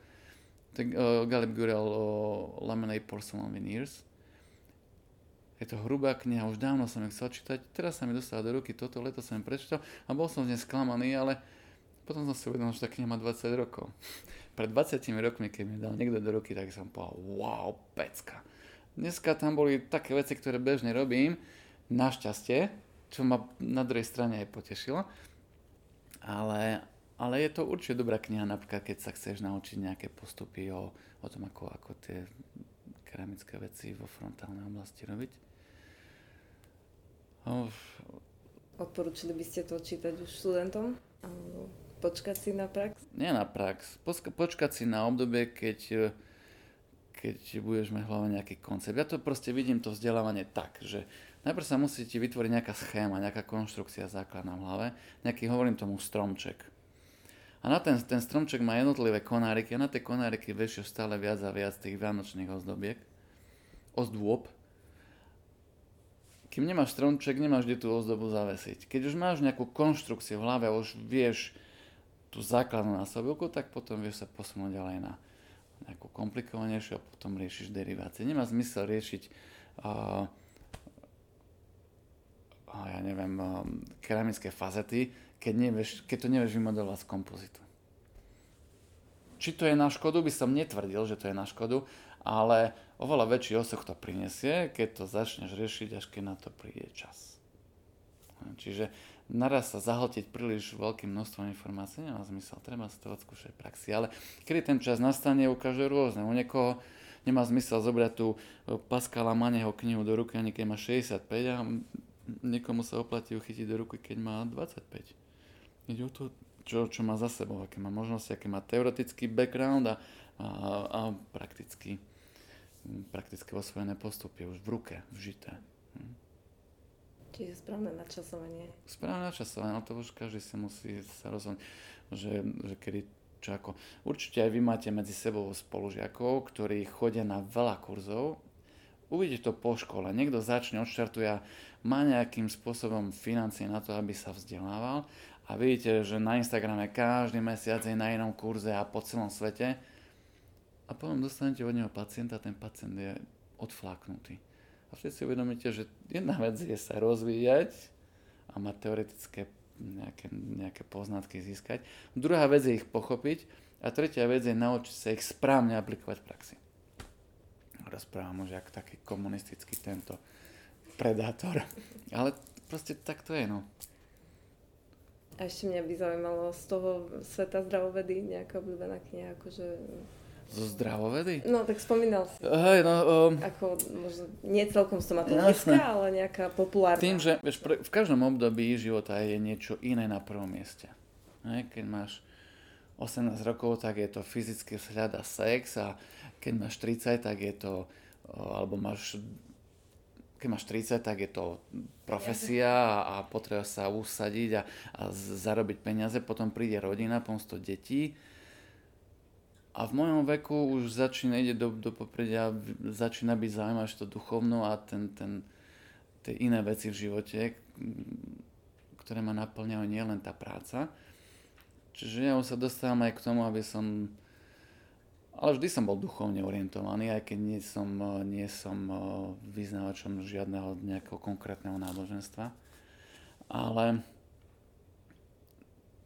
tak uh, Galip Gurel o Laminate Porcelain Veneers. Je to hrubá kniha, už dávno som ju chcel čítať, teraz sa mi dostala do ruky, toto leto som ju prečítal a bol som z nej sklamaný, ale potom som si uvedomil, že tá kniha má 20 rokov. Pred 20 rokmi, keď mi dal niekto do ruky, tak som povedal, wow, pecka Dneska tam boli také veci, ktoré bežne robím, našťastie, čo ma na druhej strane aj potešilo. Ale, ale je to určite dobrá kniha, napríklad keď sa chceš naučiť nejaké postupy o, o tom, ako, ako tie keramické veci vo frontálnej oblasti robiť. Uf. Odporúčili by ste to čítať už študentom? Alebo počkať si na prax? Nie na prax. Počkať si na obdobie, keď keď budeš mať hlavne nejaký koncept. Ja to proste vidím, to vzdelávanie tak, že najprv sa musí ti vytvoriť nejaká schéma, nejaká konštrukcia základná v hlave, nejaký, hovorím tomu, stromček. A na ten, ten stromček má jednotlivé konáriky a na tie konáriky vešieš stále viac a viac tých vianočných ozdobiek, ozdôb. Kým nemáš stromček, nemáš kde tú ozdobu zavesiť. Keď už máš nejakú konštrukciu v hlave už vieš tú základnú násobilku, tak potom vieš sa posunúť ďalej na, nejakú komplikovanejšiu a potom riešiš derivácie. Nemá zmysel riešiť uh, uh, ja neviem, uh, keramické fazety, keď, nevieš, keď to nevieš vymodelovať z kompozitu. Či to je na škodu, by som netvrdil, že to je na škodu, ale oveľa väčší osoch to prinesie, keď to začneš riešiť, až keď na to príde čas. Čiže naraz sa zahltiť príliš veľkým množstvom informácií nemá zmysel, treba si to odskúšať v praxi. Ale kedy ten čas nastane, ukáže rôzne. U niekoho nemá zmysel zobrať tú e, Pascala Maneho knihu do ruky, ani keď má 65 a niekomu sa oplatí uchytiť do ruky, keď má 25. Ide o to, čo, čo má za sebou, aké má možnosti, aké má teoretický background a, a, a prakticky, prakticky osvojené postupy už v ruke, vžité. Hm. Čiže správne načasovanie. Správne načasovanie, no to už každý si musí sa rozhodnúť, že, že kedy čo ako. Určite aj vy máte medzi sebou spolužiakov, ktorí chodia na veľa kurzov. Uvidíte to po škole. Niekto začne, odštartuje a má nejakým spôsobom financie na to, aby sa vzdelával. A vidíte, že na Instagrame každý mesiac je na inom kurze a po celom svete. A potom dostanete od neho pacienta, ten pacient je odfláknutý. A vtedy si uvedomíte, že jedna vec je sa rozvíjať a mať teoretické nejaké, nejaké poznatky získať. Druhá vec je ich pochopiť a tretia vec je naučiť sa ich správne aplikovať v praxi. Rozprávam už ako taký komunistický tento predátor. Ale proste tak to je, no. A ešte mňa by zaujímalo z toho sveta zdravovedy nejaká obľúbená kniha, akože zo zdravovedy? No, tak spomínal si. Hej, no... Um, Ako, možno, nie celkom stomatologická, ale nejaká populárna. Tým, že vieš, pre, v každom období života je niečo iné na prvom mieste. Hej, keď máš 18 rokov, tak je to fyzický vzhľad a sex a keď máš 30, tak je to, alebo máš keď máš 30, tak je to profesia a, a potreba sa usadiť a, a zarobiť peniaze, potom príde rodina, pomsto detí a v mojom veku už začína ide do, do popredia, začína byť zaujímavé to duchovno a ten, ten, tie iné veci v živote, ktoré ma naplňajú nielen tá práca. Čiže ja sa dostávam aj k tomu, aby som... Ale vždy som bol duchovne orientovaný, aj keď nie som, nie som vyznávačom žiadneho nejakého konkrétneho náboženstva. Ale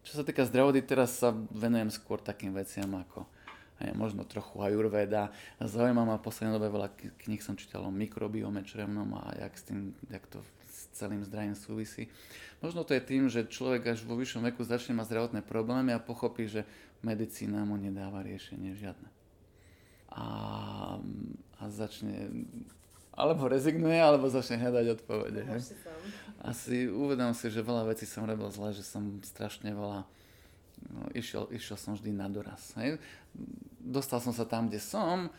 čo sa týka zdravody, teraz sa venujem skôr takým veciam ako aj možno trochu ajurveda. Zaujíma ma posledné dobe veľa kníh som čítal o mikrobiome črevnom a jak, s tým, jak to s celým zdravím súvisí. Možno to je tým, že človek až vo vyššom veku začne mať zdravotné problémy a pochopí, že medicína mu nedáva riešenie žiadne. A, a začne alebo rezignuje, alebo začne hľadať odpovede. Asi uvedom si, že veľa vecí som robil zle, že som strašne veľa no, išiel, išiel som vždy na doraz. Hej. Dostal som sa tam, kde som,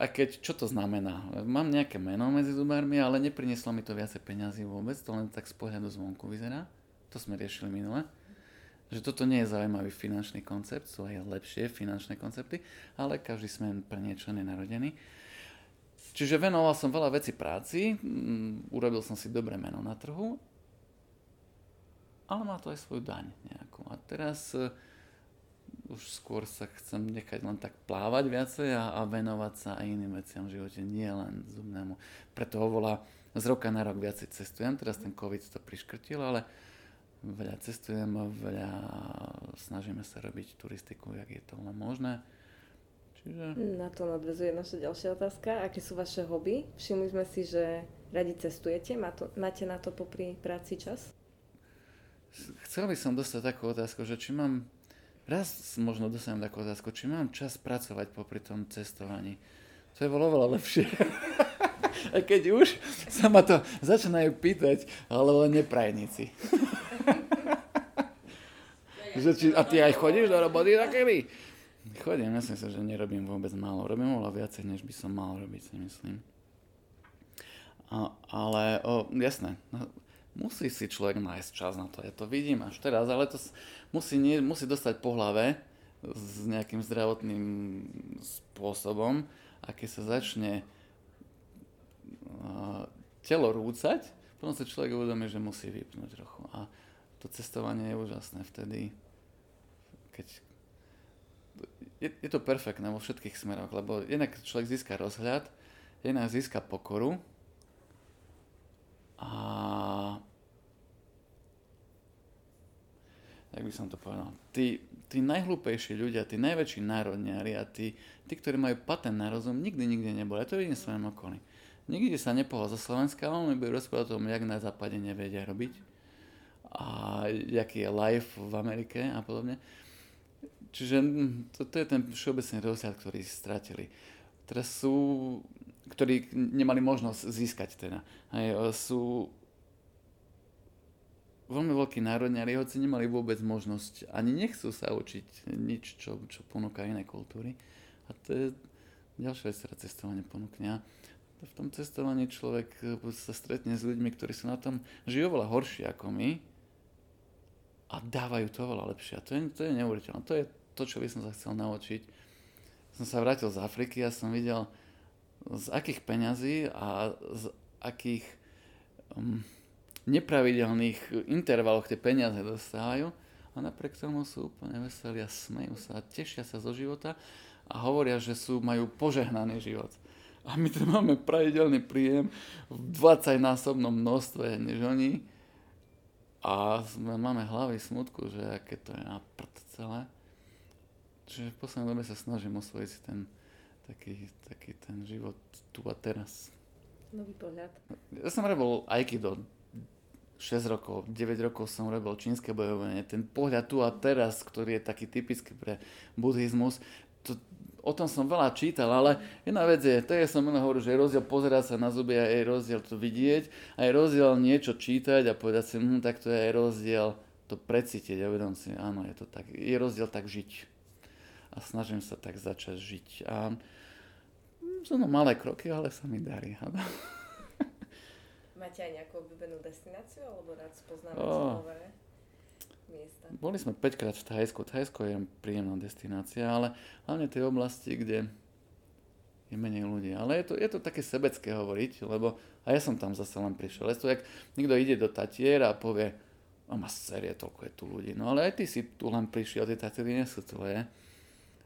a keď, čo to znamená? Mám nejaké meno medzi zubármi, ale neprinieslo mi to viacej peňazí vôbec, to len tak z pohľadu zvonku vyzerá. To sme riešili minule. Že toto nie je zaujímavý finančný koncept, sú aj lepšie finančné koncepty, ale každý sme pre niečo nenarodený. Čiže venoval som veľa veci práci, mm, urobil som si dobré meno na trhu ale má to aj svoju daň nejakú. A teraz uh, už skôr sa chcem nechať len tak plávať viacej a, a venovať sa aj iným veciam v živote, nie len zubnému. Preto volá z roka na rok viacej cestujem, teraz ten COVID to priškrtil, ale veľa cestujem, veľa snažíme sa robiť turistiku, jak je to len možné. Čiže... Na to nadvezuje naša ďalšia otázka. Aké sú vaše hobby? Všimli sme si, že radi cestujete. Máte na to popri práci čas? chcel by som dostať takú otázku, že či mám, raz možno dostanem takú otázku, či mám čas pracovať popri tom cestovaní. To je bolo oveľa lepšie. A keď už sa ma to začínajú pýtať, ale len neprajníci. že či, a ty aj chodíš do roboty takedy? Chodím, myslím si, že nerobím vôbec málo. Robím oveľa viacej, než by som mal robiť, si myslím. A, ale, o, jasné, no, musí si človek nájsť čas na to. Ja to vidím až teraz, ale to musí, nie, musí dostať po hlave s nejakým zdravotným spôsobom a keď sa začne uh, telo rúcať, potom sa človek uvedomí, že musí vypnúť trochu. A to cestovanie je úžasné vtedy, keď je, je to perfektné vo všetkých smeroch, lebo jednak človek získa rozhľad, jednak získa pokoru a jak by som to povedal, tí, tí najhlúpejší ľudia, tí najväčší národniari a tí, tí, ktorí majú patent na rozum, nikdy nikde neboli. A to vidím v svojom okolí. Nikdy sa nepohol zo Slovenska, ale mi budú rozprávať o tom, jak na západe nevedia robiť a jaký je life v Amerike a podobne. Čiže hm, to, to je ten všeobecný rozhľad, ktorý stratili. Teraz sú, ktorí nemali možnosť získať teda. Hej, sú veľmi veľkí národňari, hoci nemali vôbec možnosť, ani nechcú sa učiť nič, čo, čo ponúka iné kultúry. A to je ďalšia vec, ktorá cestovanie ponúkne. v tom cestovaní človek eh, sa stretne s ľuďmi, ktorí sú na tom, žijú oveľa horšie ako my a dávajú to oveľa lepšie. A to je, to je neuveriteľné. To je to, čo by som sa chcel naučiť. Som sa vrátil z Afriky a som videl, z akých peňazí a z akých um, nepravidelných intervaloch tie peniaze dostávajú a napriek tomu sú úplne veselí a smejú sa a tešia sa zo života a hovoria, že sú, majú požehnaný život. A my tu máme pravidelný príjem v 20-násobnom množstve než oni a sme, máme hlavy smutku, že aké to je na prd celé. Čiže v poslednej dobe sa snažím osvojiť si ten taký, taký ten život tu a teraz. Nový pohľad. Ja som robil Aikido 6 rokov, 9 rokov som robil čínske bojovanie. Ten pohľad tu a teraz, ktorý je taký typický pre buddhizmus, to, o tom som veľa čítal, ale jedna vec je, to je som mnoho hovoril, že je rozdiel pozerať sa na zuby a je rozdiel to vidieť a je rozdiel niečo čítať a povedať si, hm, tak to je rozdiel to precítiť a uvedom si, áno, je to tak, je rozdiel tak žiť. A snažím sa tak začať žiť. A hm, sú no malé kroky, ale sa mi darí. Máte aj nejakú obľúbenú destináciu, alebo rád spoznávate oh. nové miesta? Boli sme 5 krát v Thajsku. Thajsko je príjemná destinácia, ale hlavne tej oblasti, kde je menej ľudí. Ale je to, je to také sebecké hovoriť, lebo a ja som tam zase len prišiel. Je to, jak niekto ide do Tatier a povie, a má série, toľko je tu ľudí. No ale aj ty si tu len prišiel, tie Tatiery nie sú tvoje.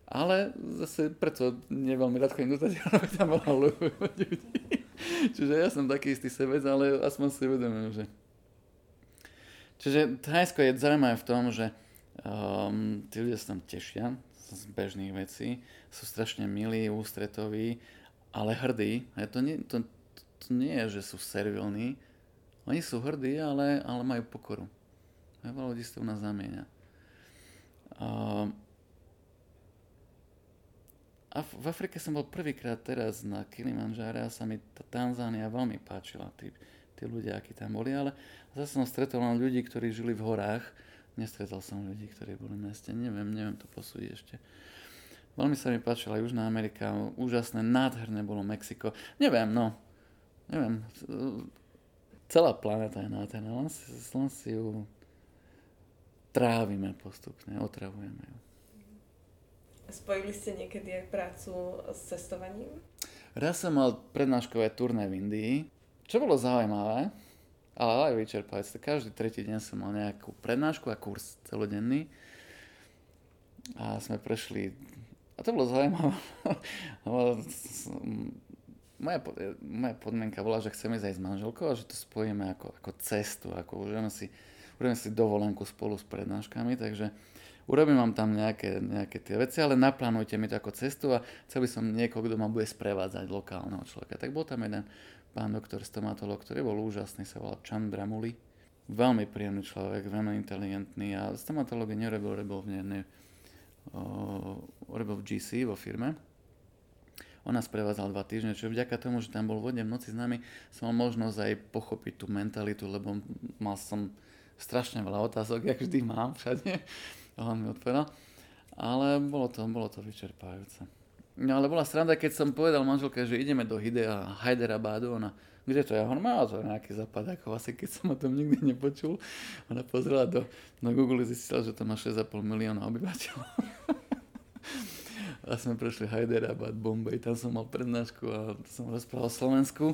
Ale zase preto neveľmi rád chodím do Tatier, tam veľa ľudí. Čiže ja som taký istý sebec, ale aspoň si uvedomujem, že... Čiže Thajsko je zaujímavé v tom, že um, tí ľudia sa tam tešia z bežných vecí, sú strašne milí, ústretoví, ale hrdí. A to nie, to, to nie je, že sú servilní, oni sú hrdí, ale, ale majú pokoru. Veľa ľudí sa u nás zamieňa. Um, Af- v Afrike som bol prvýkrát teraz na Kilimanjáre a sa mi tá Tanzánia veľmi páčila, tí, tí ľudia, akí tam boli, ale zase som stretol len ľudí, ktorí žili v horách, nestretol som ľudí, ktorí boli v meste, neviem, neviem to posúdiť ešte. Veľmi sa mi páčila Južná Amerika, úžasné, nádherné bolo Mexiko, neviem, no, neviem, celá planéta je nádherná, len si, len si ju trávime postupne, otravujeme ju. Spojili ste niekedy aj prácu s cestovaním? Raz som mal prednáškové turné v Indii, čo bolo zaujímavé, ale aj vyčerpajúce. Každý tretí deň som mal nejakú prednášku a kurz celodenný. A sme prešli... A to bolo zaujímavé. moja, moja podmienka bola, že chceme ísť aj s manželkou a že to spojíme ako, ako cestu, ako urobíme si, urobíme si dovolenku spolu s prednáškami, takže urobím vám tam nejaké, nejaké tie veci, ale naplánujte mi to ako cestu a chcel by som niekoho, kto ma bude sprevádzať lokálneho človeka. Tak bol tam jeden pán doktor stomatolog, ktorý bol úžasný, sa volal Chandramuli. Veľmi príjemný človek, veľmi inteligentný a stomatológie nerobil, robil v jednej, robil v GC vo firme. On nás prevádzal dva týždne, čo vďaka tomu, že tam bol vodne v noci s nami, som mal možnosť aj pochopiť tú mentalitu, lebo mal som strašne veľa otázok, jak vždy mám všade mi odpovedal. Ale bolo to, bolo to vyčerpajúce. No ale bola sranda, keď som povedal manželke, že ideme do Hidea Hyderabadu, ona, kde to je? Hovorím, má to nejaký západ, ako asi keď som o tom nikdy nepočul. Ona pozrela do, do Google a zistila, že to má 6,5 milióna obyvateľov. a sme prešli Hyderabad, Bombay, tam som mal prednášku a som rozprával o Slovensku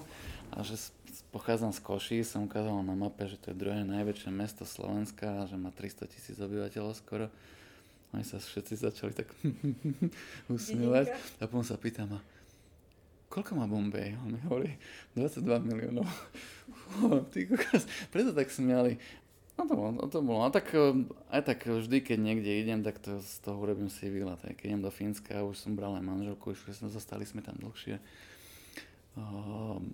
a že pochádzam z Koší, som ukázal na mape, že to je druhé najväčšie mesto Slovenska a že má 300 tisíc obyvateľov skoro. Oni sa všetci začali tak usmievať a potom sa pýtam, a koľko má Bombay? On mi hovorí, 22 miliónov. Ty preto tak smiali. No to bolo, to bolo. A tak, eh, aj tak vždy, keď niekde idem, tak to, z toho urobím si výlet. Keď idem do Fínska, už som bral aj manželku, už sme zostali sme tam dlhšie. Um,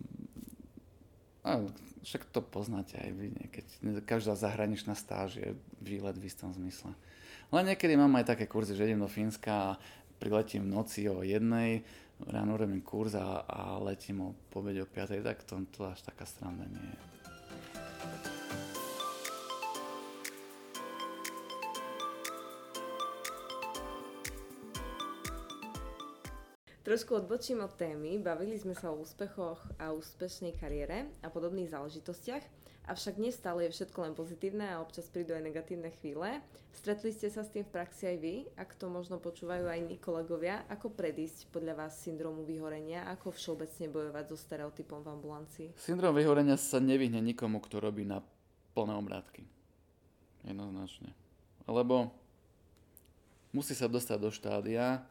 a však to poznáte aj vy, keď každá zahraničná stáž je výlet v istom zmysle. Ale niekedy mám aj také kurzy, že idem do Fínska a priletím v noci o jednej, ráno robím kurz a, a letím o pobede o 5, tak to, to až taká strana nie je. Trošku odbočím od témy, bavili sme sa o úspechoch a úspešnej kariére a podobných záležitostiach, Avšak nestále je všetko len pozitívne a občas prídu aj negatívne chvíle. Stretli ste sa s tým v praxi aj vy? Ak to možno počúvajú aj iní kolegovia, ako predísť podľa vás syndromu vyhorenia? Ako všeobecne bojovať so stereotypom v ambulancii? Syndrom vyhorenia sa nevyhne nikomu, kto robí na plné obrátky. Jednoznačne. Lebo musí sa dostať do štádia,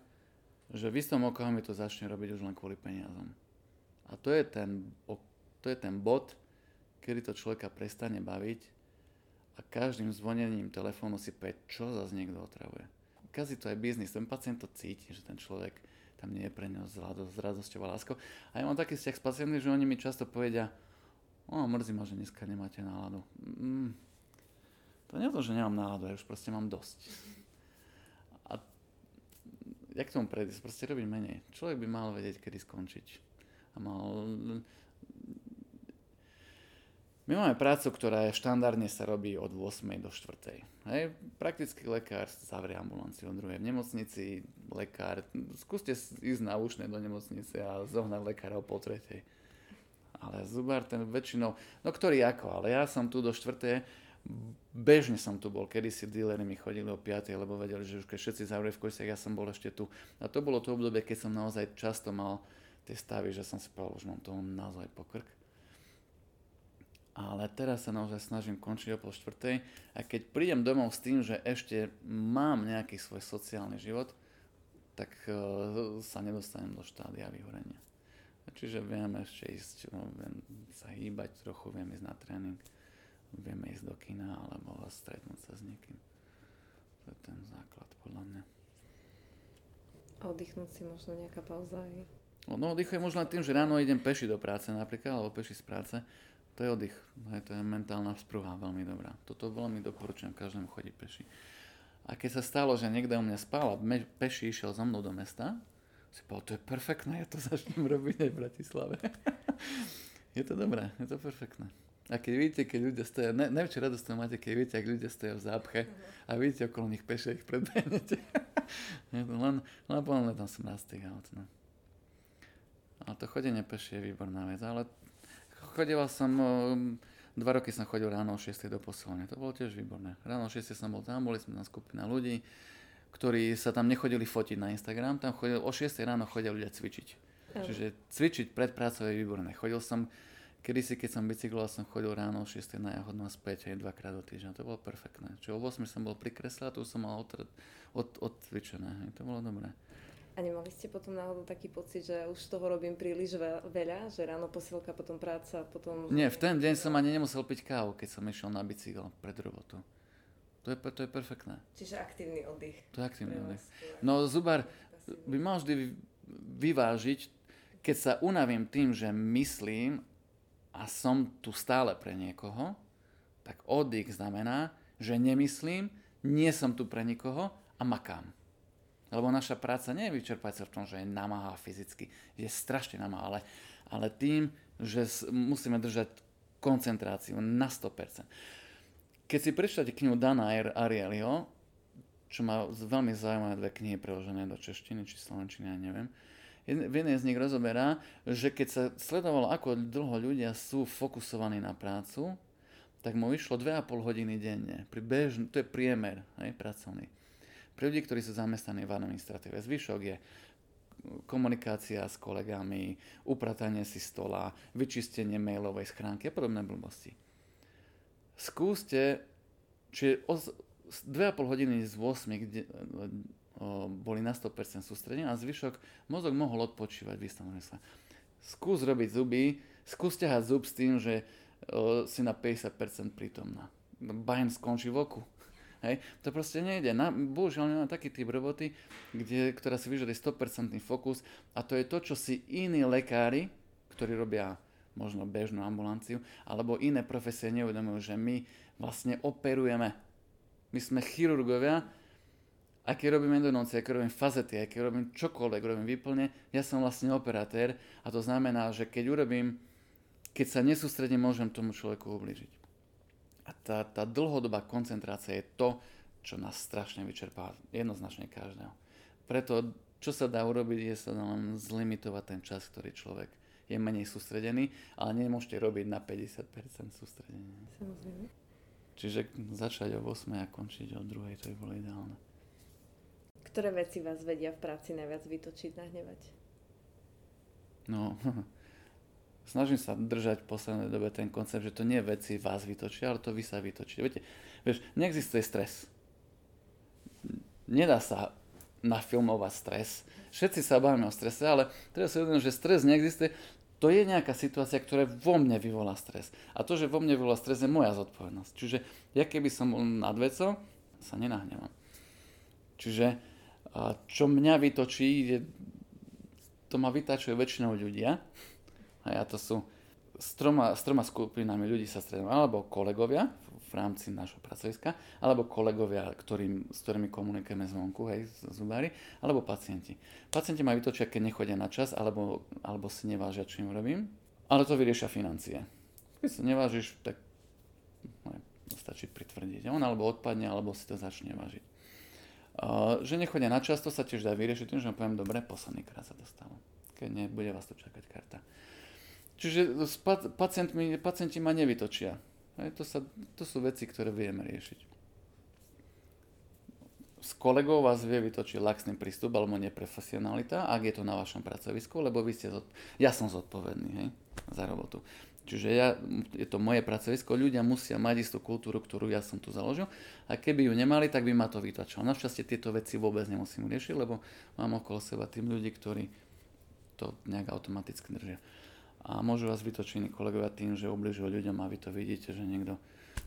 že v istom okamihu to začne robiť už len kvôli peniazom. A to je ten, to je ten bod, kedy to človeka prestane baviť a každým zvonením telefónu si povie, čo zase niekto otravuje. Kazí to aj biznis, ten pacient to cíti, že ten človek tam nie je pre neho s, s radosťou a láskou. A ja mám taký vzťah s pacientmi, že oni mi často povedia, o, mrzí ma, že dneska nemáte náladu. Mm, to nie je to, že nemám náladu, ja už proste mám dosť. Jak tomu predísť? Proste robiť menej. Človek by mal vedieť, kedy skončiť. A mal my máme prácu, ktorá štandardne sa robí od 8. do 4. Hej. Praktický lekár zavrie ambulanciu o druhej v nemocnici, lekár, skúste ísť na ušné do nemocnice a zohnať lekára o pol tretej. Ale zubár ten väčšinou, no ktorý ako, ale ja som tu do 4. Bežne som tu bol, kedy si díleri mi chodili o 5, lebo vedeli, že už keď všetci zavreli v kojsiach, ja som bol ešte tu. A to bolo to obdobie, keď som naozaj často mal tie stavy, že som si povedal, že mám toho naozaj pokrk ale teraz sa naozaj snažím končiť o pol štvrtej a keď prídem domov s tým, že ešte mám nejaký svoj sociálny život, tak uh, sa nedostanem do štádia vyhorenia. Čiže viem ešte ísť, viem sa hýbať trochu, viem ísť na tréning, vieme ísť do kina alebo stretnúť sa s niekým. To je ten základ podľa mňa. A oddychnúť si možno nejaká pauza aj? No, oddychujem možno tým, že ráno idem peši do práce napríklad, alebo peši z práce to je oddych, hej, to je mentálna vzpruha veľmi dobrá. Toto veľmi doporučujem každému chodiť peši. A keď sa stalo, že niekto u mňa spal a peši išiel so mnou do mesta, si povedal, to je perfektné, ja to začnem robiť aj v Bratislave. je to dobré, je to perfektné. A keď vidíte, keď ľudia stoja, ne, najväčšie radosť to máte, keď vidíte, ak ľudia stoja v zápche a vidíte okolo nich peši, ich predbehnete. len, len len tam som aut. No. Ale to chodenie peši je výborná vec, ale Chodieval som, dva roky som chodil ráno o 6 do posilovne, to bolo tiež výborné. Ráno o 6 som bol tam, boli sme tam skupina ľudí, ktorí sa tam nechodili fotiť na Instagram, tam chodil, o 6 ráno chodili ľudia cvičiť. Čiže cvičiť pred prácou je výborné. Chodil som, kedysi, keď som bicykloval, som chodil ráno o 6 na jahodnú a späť aj dvakrát do týždňa. To bolo perfektné. Čiže o 8 som bol pri kresle a tu som mal od, od, odcvičené. To bolo dobré. A nemali ste potom náhodou taký pocit, že už toho robím príliš veľa, že ráno posilka, potom práca, potom... Nie, v ten deň som ani nemusel piť kávu, keď som išiel na bicykel pred robotu. To je, to je perfektné. Čiže aktívny oddych. To je aktívny oddych. No zubar by mal vždy vyvážiť, keď sa unavím tým, že myslím a som tu stále pre niekoho, tak oddych znamená, že nemyslím, nie som tu pre nikoho a makám. Lebo naša práca nie je vyčerpať sa v tom, že je namáha fyzicky. Je strašne namáha, ale, ale tým, že musíme držať koncentráciu na 100%. Keď si prečítate knihu Dana Arielyho, čo má veľmi zaujímavé dve knihy preložené do češtiny či slovenčiny, ja neviem, v jednej z nich rozoberá, že keď sa sledovalo, ako dlho ľudia sú fokusovaní na prácu, tak mu vyšlo 2,5 hodiny denne. Pri bežn- to je priemer hej, pracovný. Pre ľudí, ktorí sú zamestnaní v administratíve, zvyšok je komunikácia s kolegami, upratanie si stola, vyčistenie mailovej schránky a podobné blbosti. Skúste, čiže 2,5 hodiny z 8, kde o, boli na 100% sústredení a zvyšok mozog mohol odpočívať v istom sa. Skús robiť zuby, skús ťahať zub s tým, že o, si na 50% prítomná. Bajem skončí v oku Hej? To proste nejde. Na, bohužiaľ máme taký typ roboty, kde, ktorá si vyžaduje 100% fokus a to je to, čo si iní lekári, ktorí robia možno bežnú ambulanciu, alebo iné profesie neuvedomujú, že my vlastne operujeme. My sme chirurgovia, a keď robím endodoncie, keď robím fazety, keď robím čokoľvek, robím výplne, ja som vlastne operatér a to znamená, že keď urobím, keď sa nesústredím, môžem tomu človeku ubližiť. A tá, tá dlhodobá koncentrácia je to, čo nás strašne vyčerpá jednoznačne každého. Preto, čo sa dá urobiť, je sa len zlimitovať ten čas, ktorý človek je menej sústredený, ale nemôžete robiť na 50% sústredenia. Samozrejme. Čiže začať o 8 a končiť o 2, to by bolo ideálne. Ktoré veci vás vedia v práci najviac vytočiť, nahnevať? No, snažím sa držať v poslednej dobe ten koncept, že to nie veci vás vytočia, ale to vy sa vytočíte. Viete, vieš, neexistuje stres. Nedá sa nafilmovať stres. Všetci sa bavíme o strese, ale treba si uvedomiť, že stres neexistuje. To je nejaká situácia, ktorá vo mne vyvolá stres. A to, že vo mne vyvolá stres, je moja zodpovednosť. Čiže ja keby som bol nad vecou, sa nenahnevam. Čiže čo mňa vytočí, je, to ma vytačuje väčšinou ľudia. A ja to sú s troma, s troma skupinami ľudí sa stretnú. Alebo kolegovia v rámci nášho pracoviska, alebo kolegovia, ktorým, s ktorými komunikujeme zvonku, hej, zubári, alebo pacienti. Pacienti ma vytočia, keď nechodia na čas, alebo, alebo si nevážia, čo im robím, ale to vyriešia financie. Keď sa nevážiš, tak no, stačí pritvrdiť. On alebo odpadne, alebo si to začne vážiť. Uh, že nechodia na čas, to sa tiež dá vyriešiť tým, že poviem, dobre, posledný krát sa dostávam. Keď nebude vás to čakať karta. Čiže pacientmi, pacienti ma nevytočia. To, sa, to sú veci, ktoré vieme riešiť. S kolegou vás vie vytočiť laxný prístup alebo neprofesionalita, ak je to na vašom pracovisku, lebo vy ste, zod... ja som zodpovedný hej, za robotu. Čiže ja, je to moje pracovisko, ľudia musia mať istú kultúru, ktorú ja som tu založil a keby ju nemali, tak by ma to vytačalo. Našťastie tieto veci vôbec nemusím riešiť, lebo mám okolo seba tým ľudí, ktorí to nejak automaticky držia a môžu vás vytočiť iní kolegovia tým, že ubližujú ľuďom a vy to vidíte, že niekto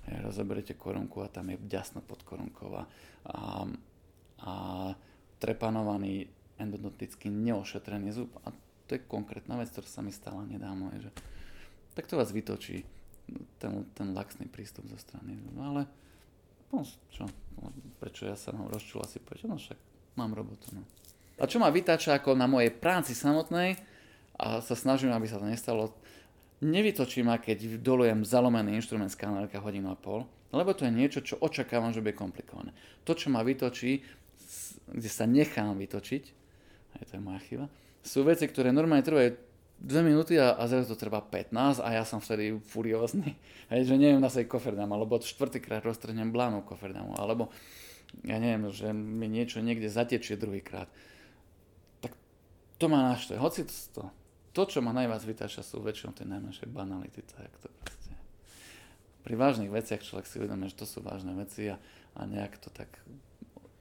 je, rozoberete korunku a tam je ďasno pod korunkou a, a, trepanovaný endodontický neošetrený zub. A to je konkrétna vec, ktorá sa mi stala nedávno. Že, tak to vás vytočí ten, ten laxný prístup zo strany. No ale no, čo, no, prečo ja sa rozčul asi povedať, no však mám robotu. No. A čo ma vytáča ako na mojej práci samotnej, a sa snažím, aby sa to nestalo. Nevytočím ma, keď dolujem zalomený inštrument z kanálka hodinu a pol, lebo to je niečo, čo očakávam, že bude komplikované. To, čo ma vytočí, kde sa nechám vytočiť, aj to je moja chyba, sú veci, ktoré normálne trvajú 2 minúty a, a zrazu to trvá 15 a ja som vtedy furiózny. Hej, že neviem na svoj koferdám, alebo štvrtýkrát roztrhnem blánu koferdamu, alebo ja neviem, že mi niečo niekde zatečie druhýkrát. Tak to ma naštve. Hoci to, to, čo ma najviac vytáča, sú väčšinou tie najmenšie banality, tak to proste. Pri vážnych veciach človek si uvedomí, že to sú vážne veci a, a nejak to tak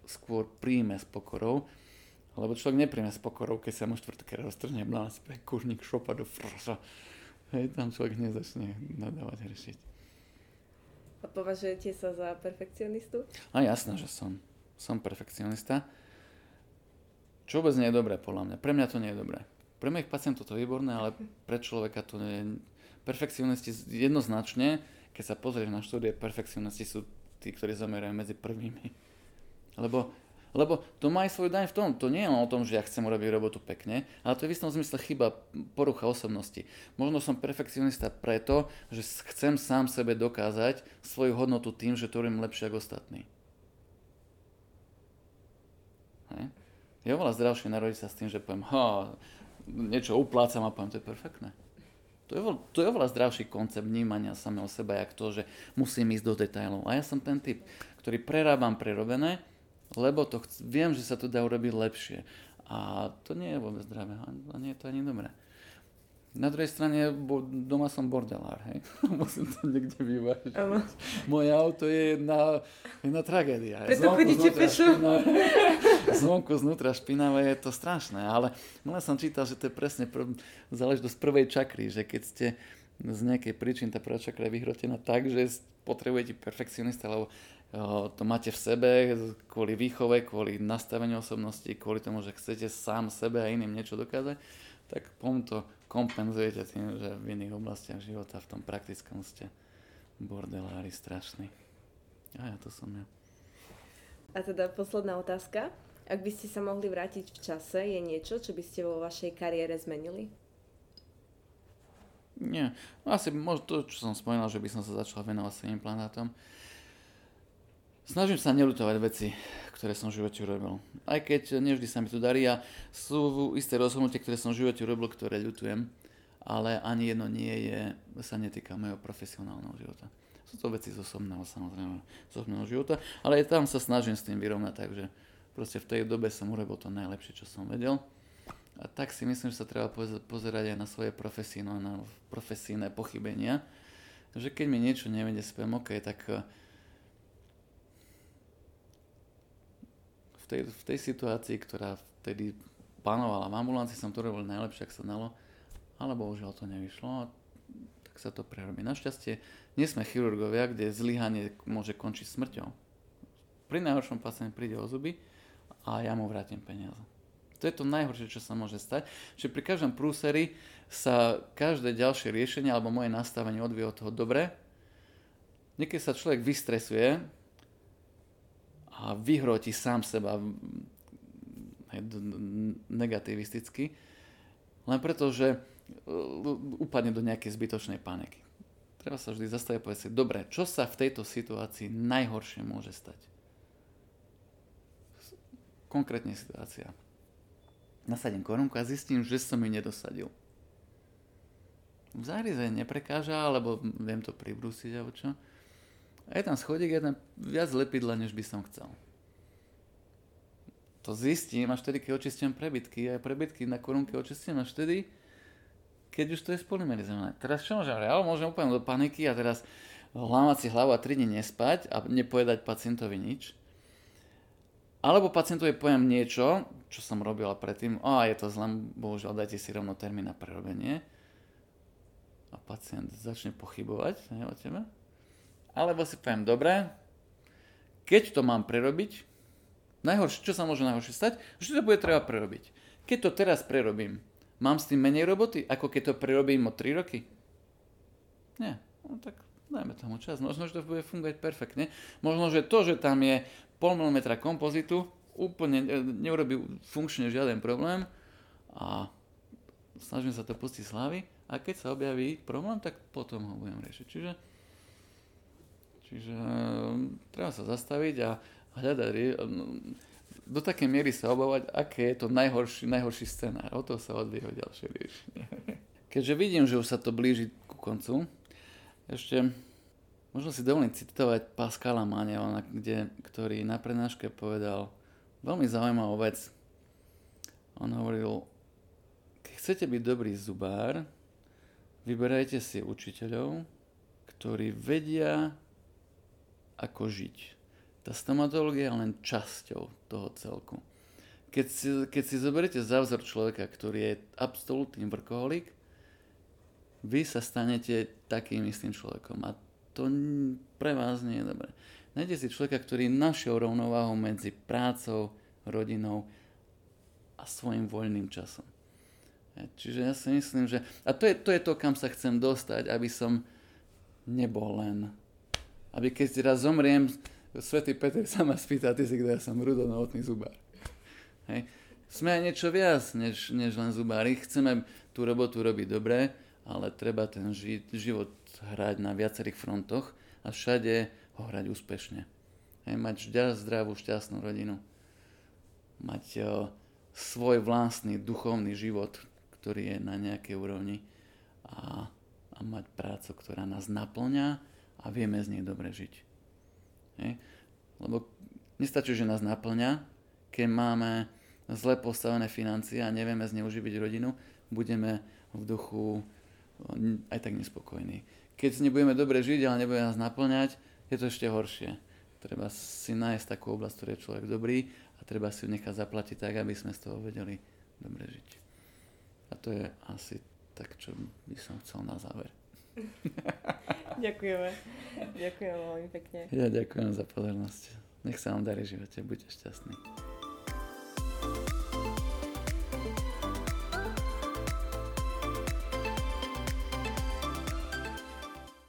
skôr príjme s pokorou, lebo človek nepríjme s pokorou, keď sa mu štvrtkrát roztrhne blás, kurník šopa do frsa. Hej, tam človek nezačne nadávať riešiť. A považujete sa za perfekcionistu? A jasné, že som. Som perfekcionista. Čo vôbec nie je dobré, podľa mňa. Pre mňa to nie je dobré. Pre mojich pacientov to je výborné, ale pre človeka to nie je... Perfekcionisti jednoznačne, keď sa pozrieš na štúdie, perfekcionisti sú tí, ktorí zamerajú medzi prvými. Lebo, lebo to má aj svoj daň v tom. To nie je o tom, že ja chcem robiť robotu pekne, ale to je v istom zmysle chyba porucha osobnosti. Možno som perfekcionista preto, že chcem sám sebe dokázať svoju hodnotu tým, že to robím lepšie ako ostatní. Hej. Je oveľa zdravšie narodiť sa s tým, že poviem, ha, niečo uplácam a poviem, to je perfektné. To je, to je oveľa zdravší koncept vnímania samého seba, jak to, že musím ísť do detailov. A ja som ten typ, ktorý prerábam prerobené, lebo to chc- viem, že sa to dá urobiť lepšie. A to nie je vôbec zdravé, a nie je to ani dobré. Na druhej strane bo, doma som bordelár, hej. Musím to niekde vyvážiť. Moje auto je jedna, jedna tragédia. Preto chodíte pešo. Zvonku znútra špinavé je to strašné, ale len som čítal, že to je presne prv, záležitosť prvej čakry, že keď ste z nejakej príčiny tá prvá čakra je vyhrotená tak, že potrebujete perfekcionista, lebo to máte v sebe kvôli výchove, kvôli nastaveniu osobnosti, kvôli tomu, že chcete sám sebe a iným niečo dokázať, tak potom to kompenzujete tým, že v iných oblastiach života, v tom praktickom ste bordelári strašný. A ja to som ja. A teda posledná otázka. Ak by ste sa mohli vrátiť v čase, je niečo, čo by ste vo vašej kariére zmenili? Nie. No asi možno to, čo som spomínal, že by som sa začal venovať svojim implantátom. Snažím sa nelutovať veci, ktoré som v živote urobil. Aj keď nevždy sa mi to darí a sú isté rozhodnutia, ktoré som v živote urobil, ktoré ľutujem. ale ani jedno nie je, sa netýka mojho profesionálneho života. Sú to veci z osobného, samozrejme, z osobného života, ale aj tam sa snažím s tým vyrovnať, takže proste v tej dobe som urobil to najlepšie, čo som vedel. A tak si myslím, že sa treba pozerať aj na svoje profesíne, na profesíne pochybenia. Že keď mi niečo nevede, spiem, OK, tak eh, v tej, v tej situácii, ktorá vtedy panovala v ambulancii, som to robil najlepšie, ak sa dalo, ale bohužiaľ to nevyšlo, tak sa to prerobí. Našťastie nie sme chirurgovia, kde zlyhanie môže končiť smrťou. Pri najhoršom pacient príde o zuby a ja mu vrátim peniaze. To je to najhoršie, čo sa môže stať. Že pri každom prúseri sa každé ďalšie riešenie alebo moje nastavenie odvie od toho dobre. Niekedy sa človek vystresuje a vyhroti sám seba negativisticky, len preto, že upadne do nejakej zbytočnej paniky. Treba sa vždy zastaviť a povedať si, dobre, čo sa v tejto situácii najhoršie môže stať? Konkrétne situácia nasadím korunku a zistím, že som ju nedosadil. V zárize neprekáža, alebo viem to pribrúsiť, alebo čo. A je tam schodík, je tam viac lepidla, než by som chcel. To zistím až vtedy, keď očistím prebytky. A prebytky na korunke očistím až vtedy, keď už to je spolymerizované. Teraz čo môžem reál? Môžem úplne do paniky a teraz hľamať si hlavu a 3 dní nespať a nepovedať pacientovi nič. Alebo pacientovi poviem niečo, čo som robila predtým, a je to zle, bohužiaľ dajte si rovno termín na prerobenie. A pacient začne pochybovať ne, o tebe. Alebo si poviem, dobre, keď to mám prerobiť, najhoršie, čo sa môže najhoršie stať, že to bude treba prerobiť. Keď to teraz prerobím, mám s tým menej roboty, ako keď to prerobím o 3 roky? Nie. No tak dajme tomu čas. Možno, že to bude fungovať perfektne. Možno, že to, že tam je pol milimetra kompozitu, úplne neurobil funkčne žiaden problém a snažím sa to pustiť z hlavy a keď sa objaví problém, tak potom ho budem riešiť. Čiže, čiže mm, treba sa zastaviť a hľadať do takej miery sa obávať, aké je to najhorší, najhorší scenár. O to sa odvíja ďalšie riešenie. Keďže vidím, že už sa to blíži ku koncu, ešte Možno si dovolím citovať Pascala Manielona, kde, ktorý na prednáške povedal veľmi zaujímavú vec. On hovoril, keď chcete byť dobrý zubár, vyberajte si učiteľov, ktorí vedia, ako žiť. Tá stomatológia je len časťou toho celku. Keď si, keď si zoberiete za vzor človeka, ktorý je absolútny vrkoholik, vy sa stanete takým istým človekom. A to pre vás nie je dobré. Nájdete si človeka, ktorý našiel rovnováhu medzi prácou, rodinou a svojim voľným časom. Čiže ja si myslím, že... A to je, to je to, kam sa chcem dostať, aby som nebol len... Aby keď raz zomriem, Svetý Peter sa ma spýta, ty si kto ja som rudonovotný zubár. Hej. Sme aj niečo viac, než, než len zubári. Chceme tú robotu robiť dobre, ale treba ten ži- život hrať na viacerých frontoch a všade ho hrať úspešne. Hej, mať zdravú, šťastnú rodinu. Mať o, svoj vlastný duchovný život, ktorý je na nejakej úrovni a, a mať prácu, ktorá nás naplňa a vieme z nej dobre žiť. Hej. Lebo nestačí, že nás naplňa, keď máme zle postavené financie a nevieme z nej uživiť rodinu, budeme v duchu aj tak nespokojní keď nebudeme dobre žiť, ale nebude nás naplňať, je to ešte horšie. Treba si nájsť takú oblasť, ktorý je človek dobrý a treba si ju nechať zaplatiť tak, aby sme z toho vedeli dobre žiť. A to je asi tak, čo by som chcel na záver. Ďakujeme. Ďakujem veľmi pekne. Ja ďakujem za pozornosť. Nech sa vám darí živote, buďte šťastní.